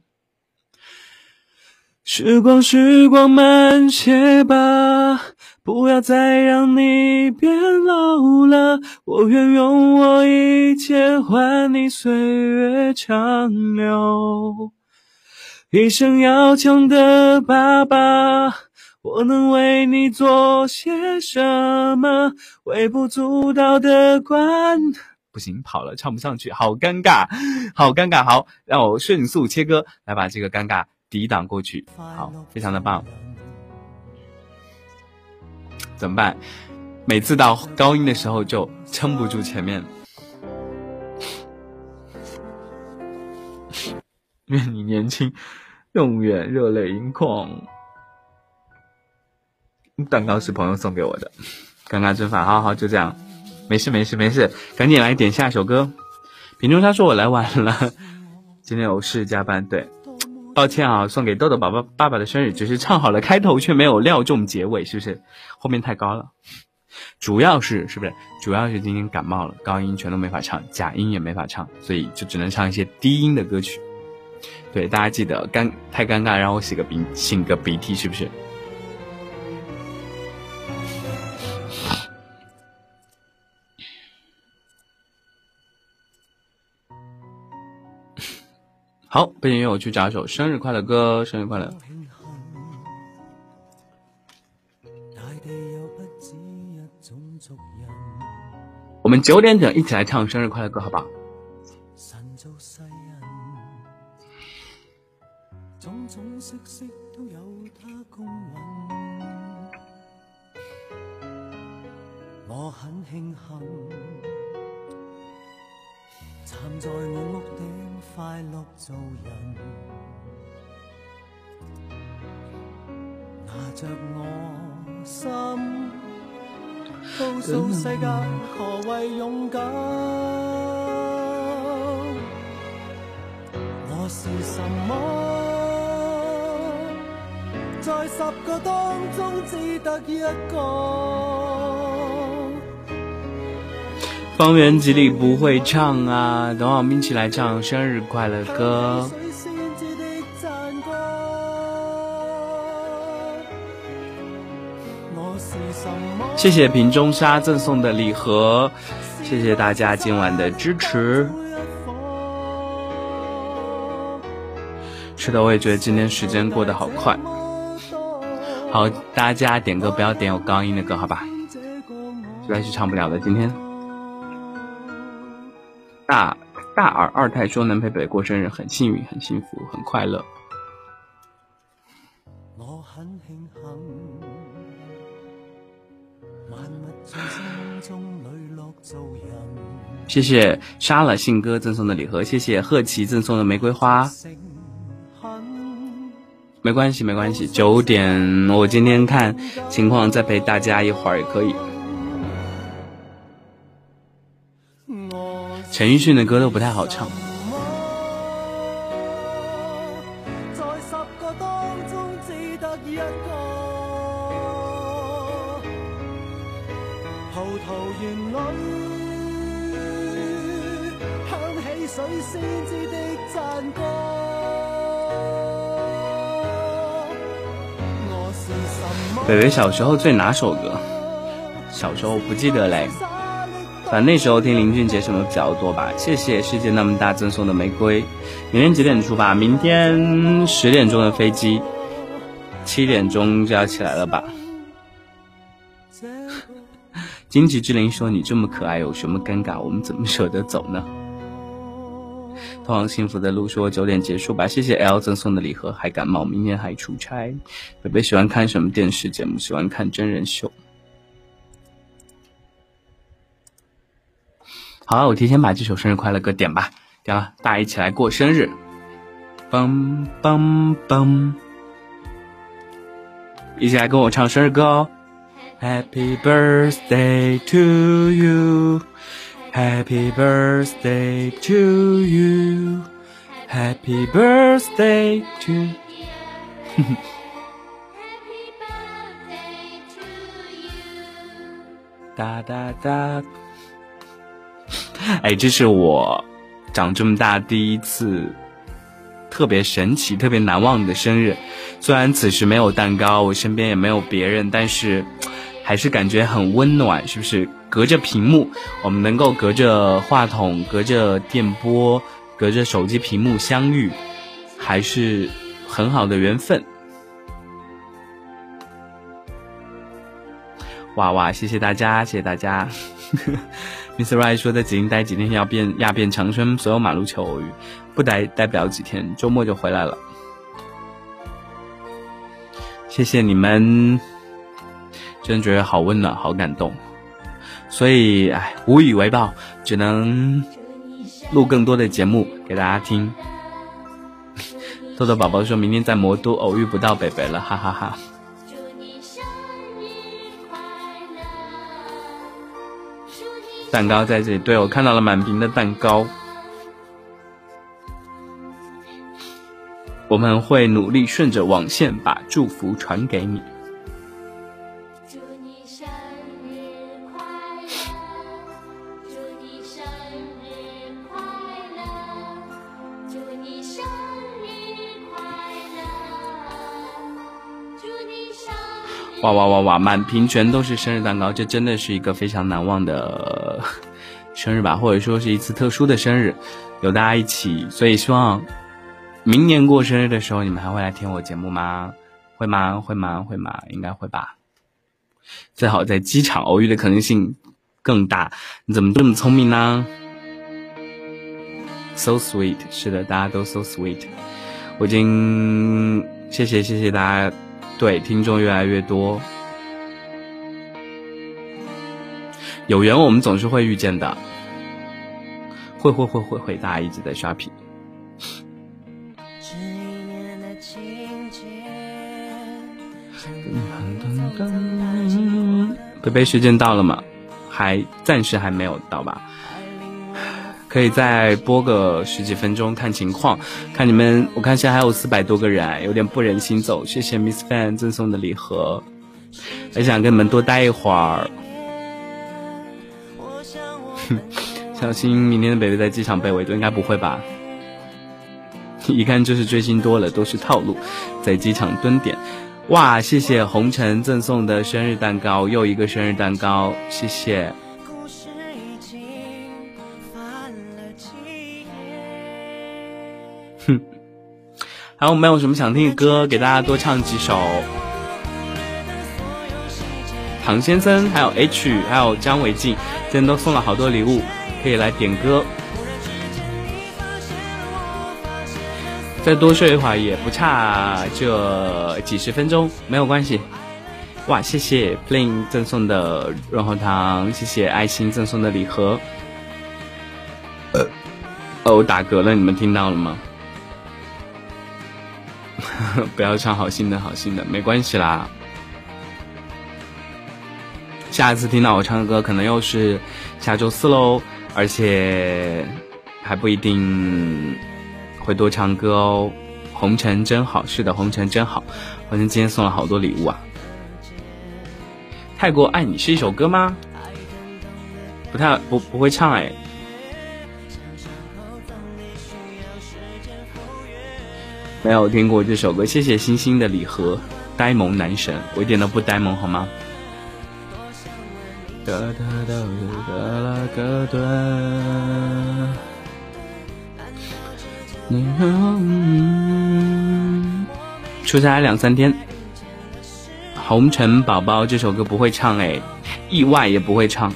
时光，时光慢些吧。不要再让你变老了，我愿用我一切换你岁月长留。一生要强的爸爸，我能为你做些什么？微不足道的关，不行，跑了，唱不上去，好尴尬，好尴尬。好，让我迅速切歌，来把这个尴尬抵挡过去。好，非常的棒。怎么办？每次到高音的时候就撑不住前面。愿你年轻，永远热泪盈眶。蛋糕是朋友送给我的，尴尬真烦。好好就这样，没事没事没事，赶紧来点下一首歌。品中他说我来晚了，今天有事加班。对，抱歉啊，送给豆豆宝宝爸爸的生日，只是唱好了开头，却没有料中结尾，是不是？后面太高了，主要是是不是？主要是今天感冒了，高音全都没法唱，假音也没法唱，所以就只能唱一些低音的歌曲。对，大家记得尴太尴尬，让我洗个鼻，擤个鼻涕，是不是？好，背景音乐我去找一首生日快乐歌，生日快乐。我们九点整一起来唱生日快乐歌，好不好？我很庆幸站在我屋快乐做人，拿着我心。告诉世界何谓勇敢？我是什么？在十个当中只得一个。方圆几里不会唱啊，等会我们一起来唱生日快乐歌。谢谢瓶中沙赠送的礼盒，谢谢大家今晚的支持。是的，我也觉得今天时间过得好快。好，大家点歌不要点有高音的歌，好吧？实在是唱不了了。今天，大大耳二太说能陪北过生日，很幸运，很幸福，很快乐。谢谢杀了信哥赠送的礼盒，谢谢贺琪赠送的玫瑰花。没关系，没关系，九点我今天看情况再陪大家一会儿也可以。陈奕迅的歌都不太好唱。北北小时候最哪首歌？小时候不记得嘞，反正那时候听林俊杰什么比较多吧。谢谢世界那么大赠送的玫瑰。明天几点出发？明天十点钟的飞机，七点钟就要起来了吧？荆棘之灵说：“你这么可爱，有什么尴尬？我们怎么舍得走呢？”通往幸福的路说九点结束吧，谢谢 L 赠送的礼盒，还感冒，明天还出差。贝贝喜欢看什么电视节目？喜欢看真人秀。好了，我提前把这首生日快乐歌点吧，点了，大家一起来过生日。梆梆梆，一起来跟我唱生日歌哦。Happy birthday to you, Happy birthday to you, Happy birthday to。哒哒哒。哎，这是我长这么大第一次特别神奇、特别难忘的生日。虽然此时没有蛋糕，我身边也没有别人，但是还是感觉很温暖，是不是？隔着屏幕，我们能够隔着话筒、隔着电波、隔着手机屏幕相遇，还是很好的缘分。哇哇，谢谢大家，谢谢大家。Mr. Right 说在紫金待几天要变压变长春所有马路球偶遇，不待待不了几天，周末就回来了。谢谢你们，真觉得好温暖，好感动。所以，哎，无以为报，只能录更多的节目给大家听。豆豆宝宝说明天在魔都偶遇不到北北了，哈哈哈。蛋糕在这里，对我看到了满屏的蛋糕。我们会努力顺着网线把祝福传给你。哇哇哇哇！满屏全都是生日蛋糕，这真的是一个非常难忘的 生日吧，或者说是一次特殊的生日，有大家一起，所以希望。明年过生日的时候，你们还会来听我节目吗？会吗？会吗？会吗？应该会吧。最好在机场偶遇的可能性更大。你怎么这么聪明呢？So sweet，是的，大家都 so sweet。我已经谢谢谢谢大家，对听众越来越多，有缘我们总是会遇见的。会会会会会，大家一直在刷屏。贝贝时间到了吗？还暂时还没有到吧？可以再播个十几分钟看情况。看你们，我看现在还有四百多个人，有点不忍心走。谢谢 Miss Fan 赠送的礼盒，还想跟你们多待一会儿。小心明天的北北在机场被围堵，应该不会吧？一看就是追星多了，都是套路，在机场蹲点。哇，谢谢红尘赠送的生日蛋糕，又一个生日蛋糕，谢谢。哼，还有没有什么想听的歌？给大家多唱几首。唐先生，还有 H，还有张伟静，今天都送了好多礼物，可以来点歌。再多睡一会儿也不差这几十分钟，没有关系。哇，谢谢 Plain 赠送的润喉糖，谢谢爱心赠送的礼盒。呃，哦，打嗝了，你们听到了吗？不要唱好心的，好心的，没关系啦。下一次听到我唱的歌，可能又是下周四喽，而且还不一定。会多唱歌哦，红尘真好，是的，红尘真好。红尘今天送了好多礼物啊。泰国爱你是一首歌吗？不太不不会唱哎。没有听过这首歌，谢谢星星的礼盒，呆萌男神，我一点都不呆萌好吗？哒哒哒哒啦个哒。出差两三天，红尘宝宝这首歌不会唱哎，意外也不会唱。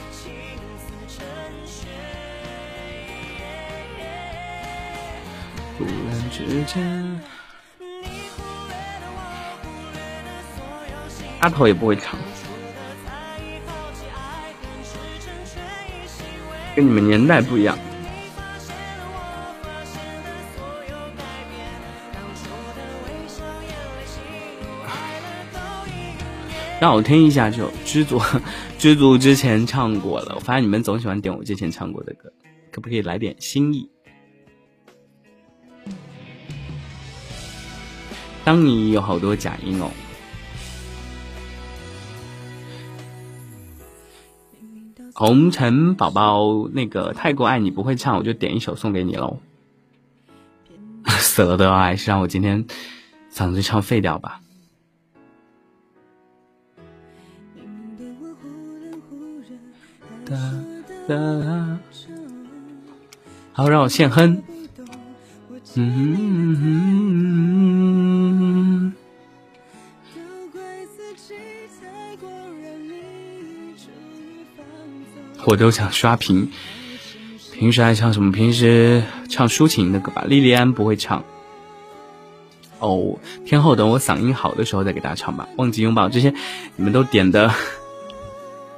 丫头也不会唱，跟你们年代不一样。让我听一下这首《知足》，知足之前唱过了。我发现你们总喜欢点我之前唱过的歌，可不可以来点新意？当你有好多假音哦。红尘宝宝，那个太过爱你不会唱，我就点一首送给你喽。死了都要爱，是让我今天嗓子唱废掉吧。好，让我现哼。嗯哼哼哼，我都想刷屏。平时爱唱什么？平时唱抒情的歌吧。莉莉安不会唱。哦，天后，等我嗓音好的时候再给大家唱吧。忘记拥抱这些，你们都点的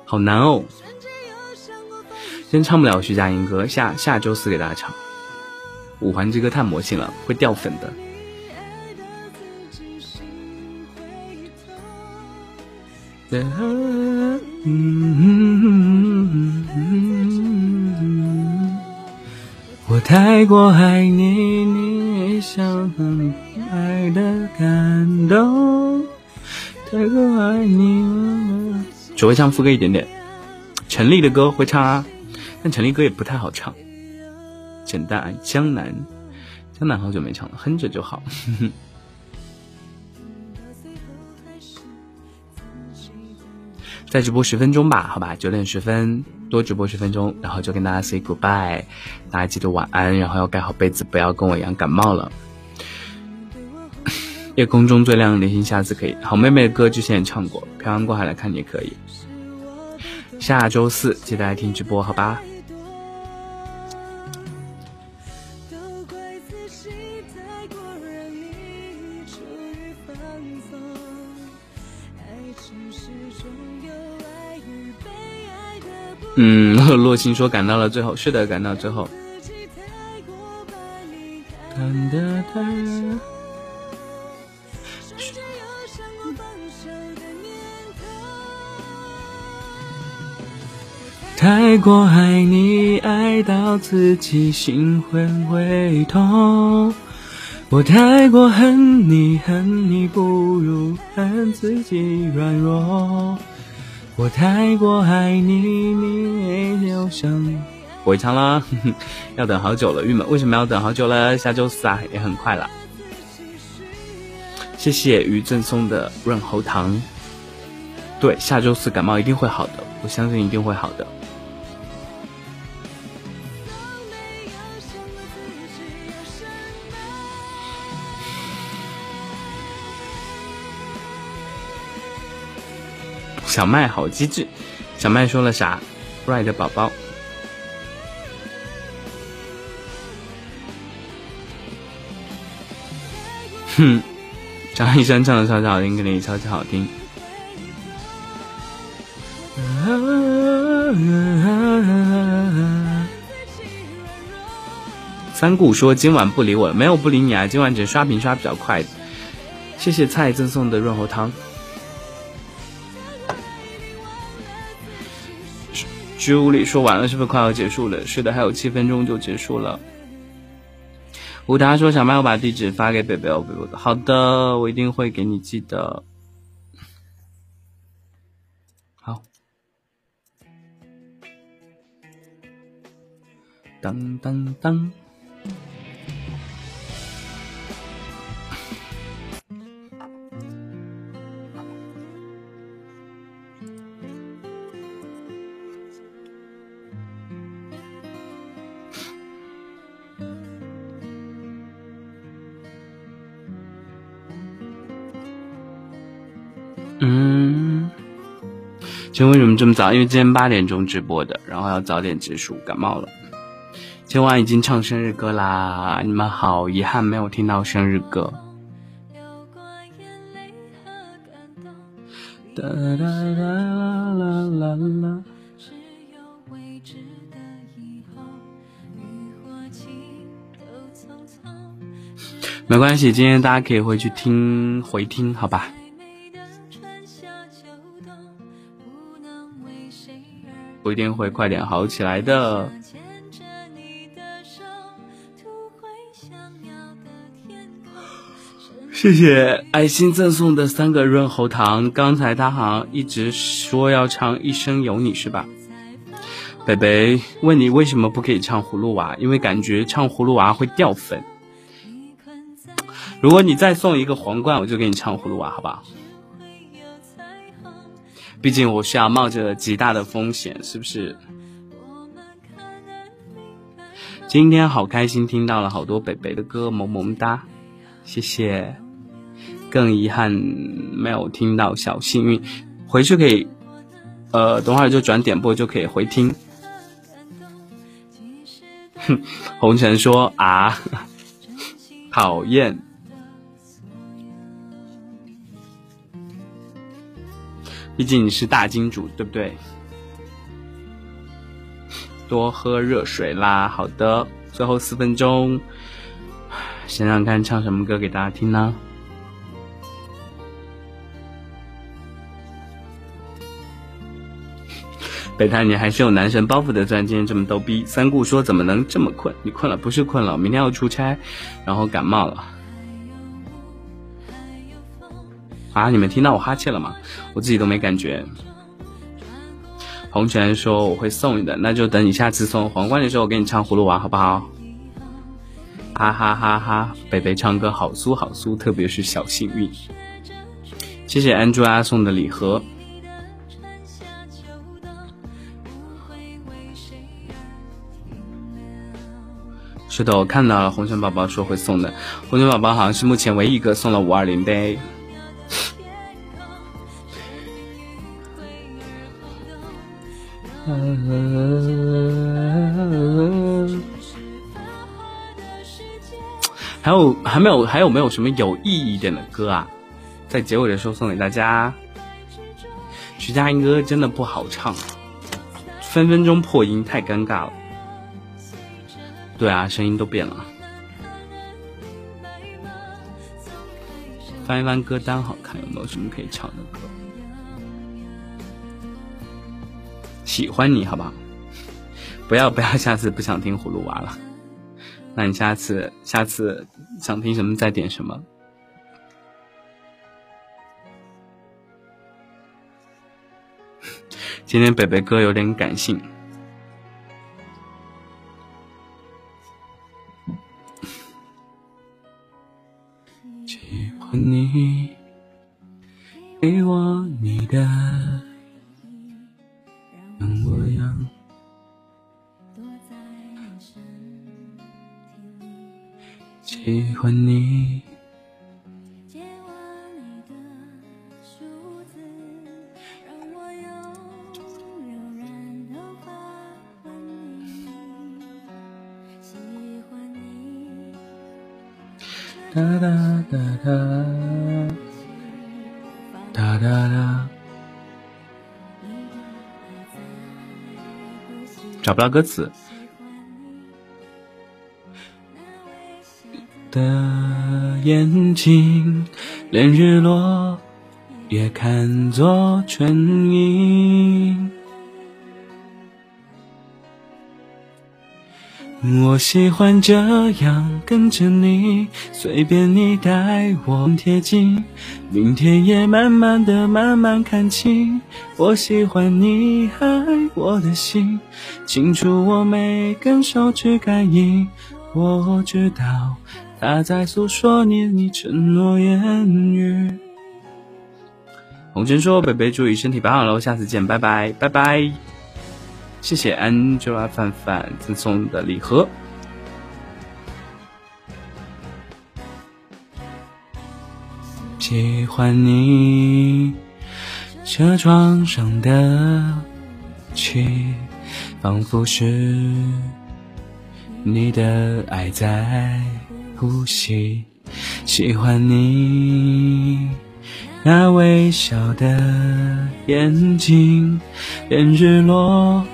好难哦。真唱不了徐佳莹歌，下下周四给大家唱。五环之歌太魔性了，会掉粉的。嗯 我太过爱你，你也想爱的感动。太过爱你，只会唱副歌一点点。陈粒的歌会唱啊。但陈粒歌也不太好唱，简单爱江南，江南好久没唱了，哼着就好。再直播十分钟吧，好吧，九点十分多直播十分钟，然后就跟大家 say goodbye，大家记得晚安，然后要盖好被子，不要跟我一样感冒了。夜空中最亮的星，下次可以。好妹妹的歌之前也唱过，漂洋过海来看你也可以。下周四记得来听直播，好吧？嗯，洛星说赶到了最后，是的，赶到最后。太过爱你，爱到自己心会会痛。我太过恨你，恨你不如恨自己软弱。我太过爱你，你又想不会唱了，要等好久了，郁闷。为什么要等好久了？下周四啊，也很快了。谢谢于赠送的润喉糖。对，下周四感冒一定会好的，我相信一定会好的。小麦好机智，小麦说了啥？Right 宝宝，哼，张一山唱的超级好听，肯定超级好听。三顾说今晚不理我了，没有不理你啊，今晚只刷屏刷比较快。谢谢菜赠送的润喉糖汤。朱莉说完了，是不是快要结束了？是的，还有七分钟就结束了。吴达说：“小麦，我把地址发给北北哦，北北。”好的，我一定会给你寄的。好。当当当。今天为什么这么早？因为今天八点钟直播的，然后要早点结束。感冒了，今今晚已经唱生日歌啦，你们好遗憾没有听到生日歌。哒哒哒啦啦啦。没关系，今天大家可以回去听回听，好吧？不一定会快点好起来的。谢谢爱心赠送的三个润喉糖。刚才他好像一直说要唱《一生有你》，是吧？北北问你为什么不可以唱《葫芦娃》？因为感觉唱《葫芦娃》会掉粉。如果你再送一个皇冠，我就给你唱《葫芦娃》，好不好？毕竟我需要冒着极大的风险，是不是？今天好开心，听到了好多北北的歌，萌萌哒，谢谢。更遗憾没有听到小幸运，回去可以，呃，等会儿就转点播就可以回听。哼，红尘说啊，讨厌。毕竟你是大金主，对不对？多喝热水啦。好的，最后四分钟，想想看唱什么歌给大家听呢？北太，你还是有男神包袱的，虽然今天这么逗逼。三顾说怎么能这么困？你困了不是困了，明天要出差，然后感冒了。啊，你们听到我哈欠了吗？我自己都没感觉。红泉说我会送你的，那就等你下次送皇冠的时候，我给你唱葫芦娃，好不好？哈哈哈哈！北北唱歌好酥好酥，特别是小幸运。谢谢 Angela 送的礼盒。是的，我看到了红尘宝宝说会送的。红尘宝宝好像是目前唯一一个送了五二零的。还有还没有还有没有什么有意义一点的歌啊？在结尾的时候送给大家。徐佳莹歌真的不好唱，分分钟破音，太尴尬了。对啊，声音都变了。翻一翻歌单，好看有没有什么可以唱的喜欢你，好不好？不要不要，下次不想听葫芦娃了。那你下次下次想听什么再点什么。今天北北哥有点感性。喜欢你给我你的，喜欢你。哒哒哒哒，哒哒哒，找不到歌词。的眼睛，连日落也看作春影。我喜欢这样跟着你，随便你带我贴近，明天也慢慢的慢慢看清。我喜欢你爱我的心，清楚我每根手指感应。我知道他在诉说念你承诺言语。红尘说：“北北注意身体保养喽，下次见，拜拜，拜拜。”谢谢 Angela 范范赠送的礼盒。喜欢你车窗上的气，仿佛是你的爱在呼吸，喜欢你那微笑的眼睛，连日落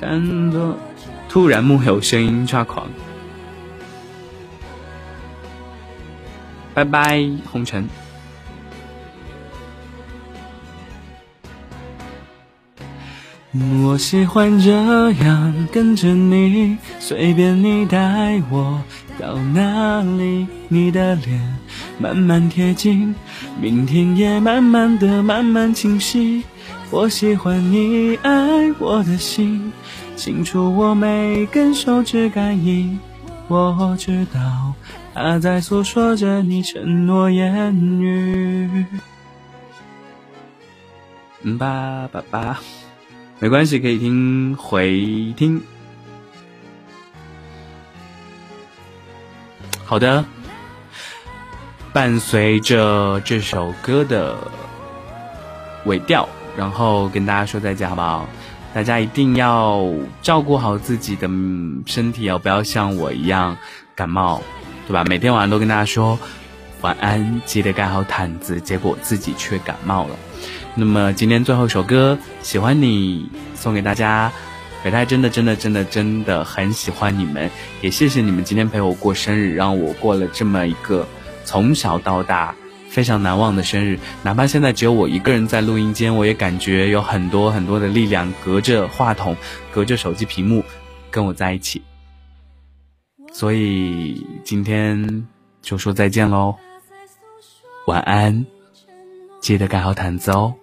看作。突然幕后声音抓狂，拜拜红尘。我喜欢这样跟着你，随便你带我到哪里，你的脸慢慢贴近，明天也慢慢的慢慢清晰。我喜欢你爱我的心，清楚我每根手指感应，我知道他在诉说着你承诺言语。嗯吧吧吧。没关系，可以听回听。好的，伴随着这首歌的尾调，然后跟大家说再见，好不好？大家一定要照顾好自己的身体哦，不要像我一样感冒，对吧？每天晚上都跟大家说晚安，记得盖好毯子，结果自己却感冒了。那么今天最后一首歌《喜欢你》送给大家，北太真的真的真的真的很喜欢你们，也谢谢你们今天陪我过生日，让我过了这么一个从小到大非常难忘的生日。哪怕现在只有我一个人在录音间，我也感觉有很多很多的力量隔着话筒，隔着手机屏幕跟我在一起。所以今天就说再见喽，晚安，记得盖好毯子哦。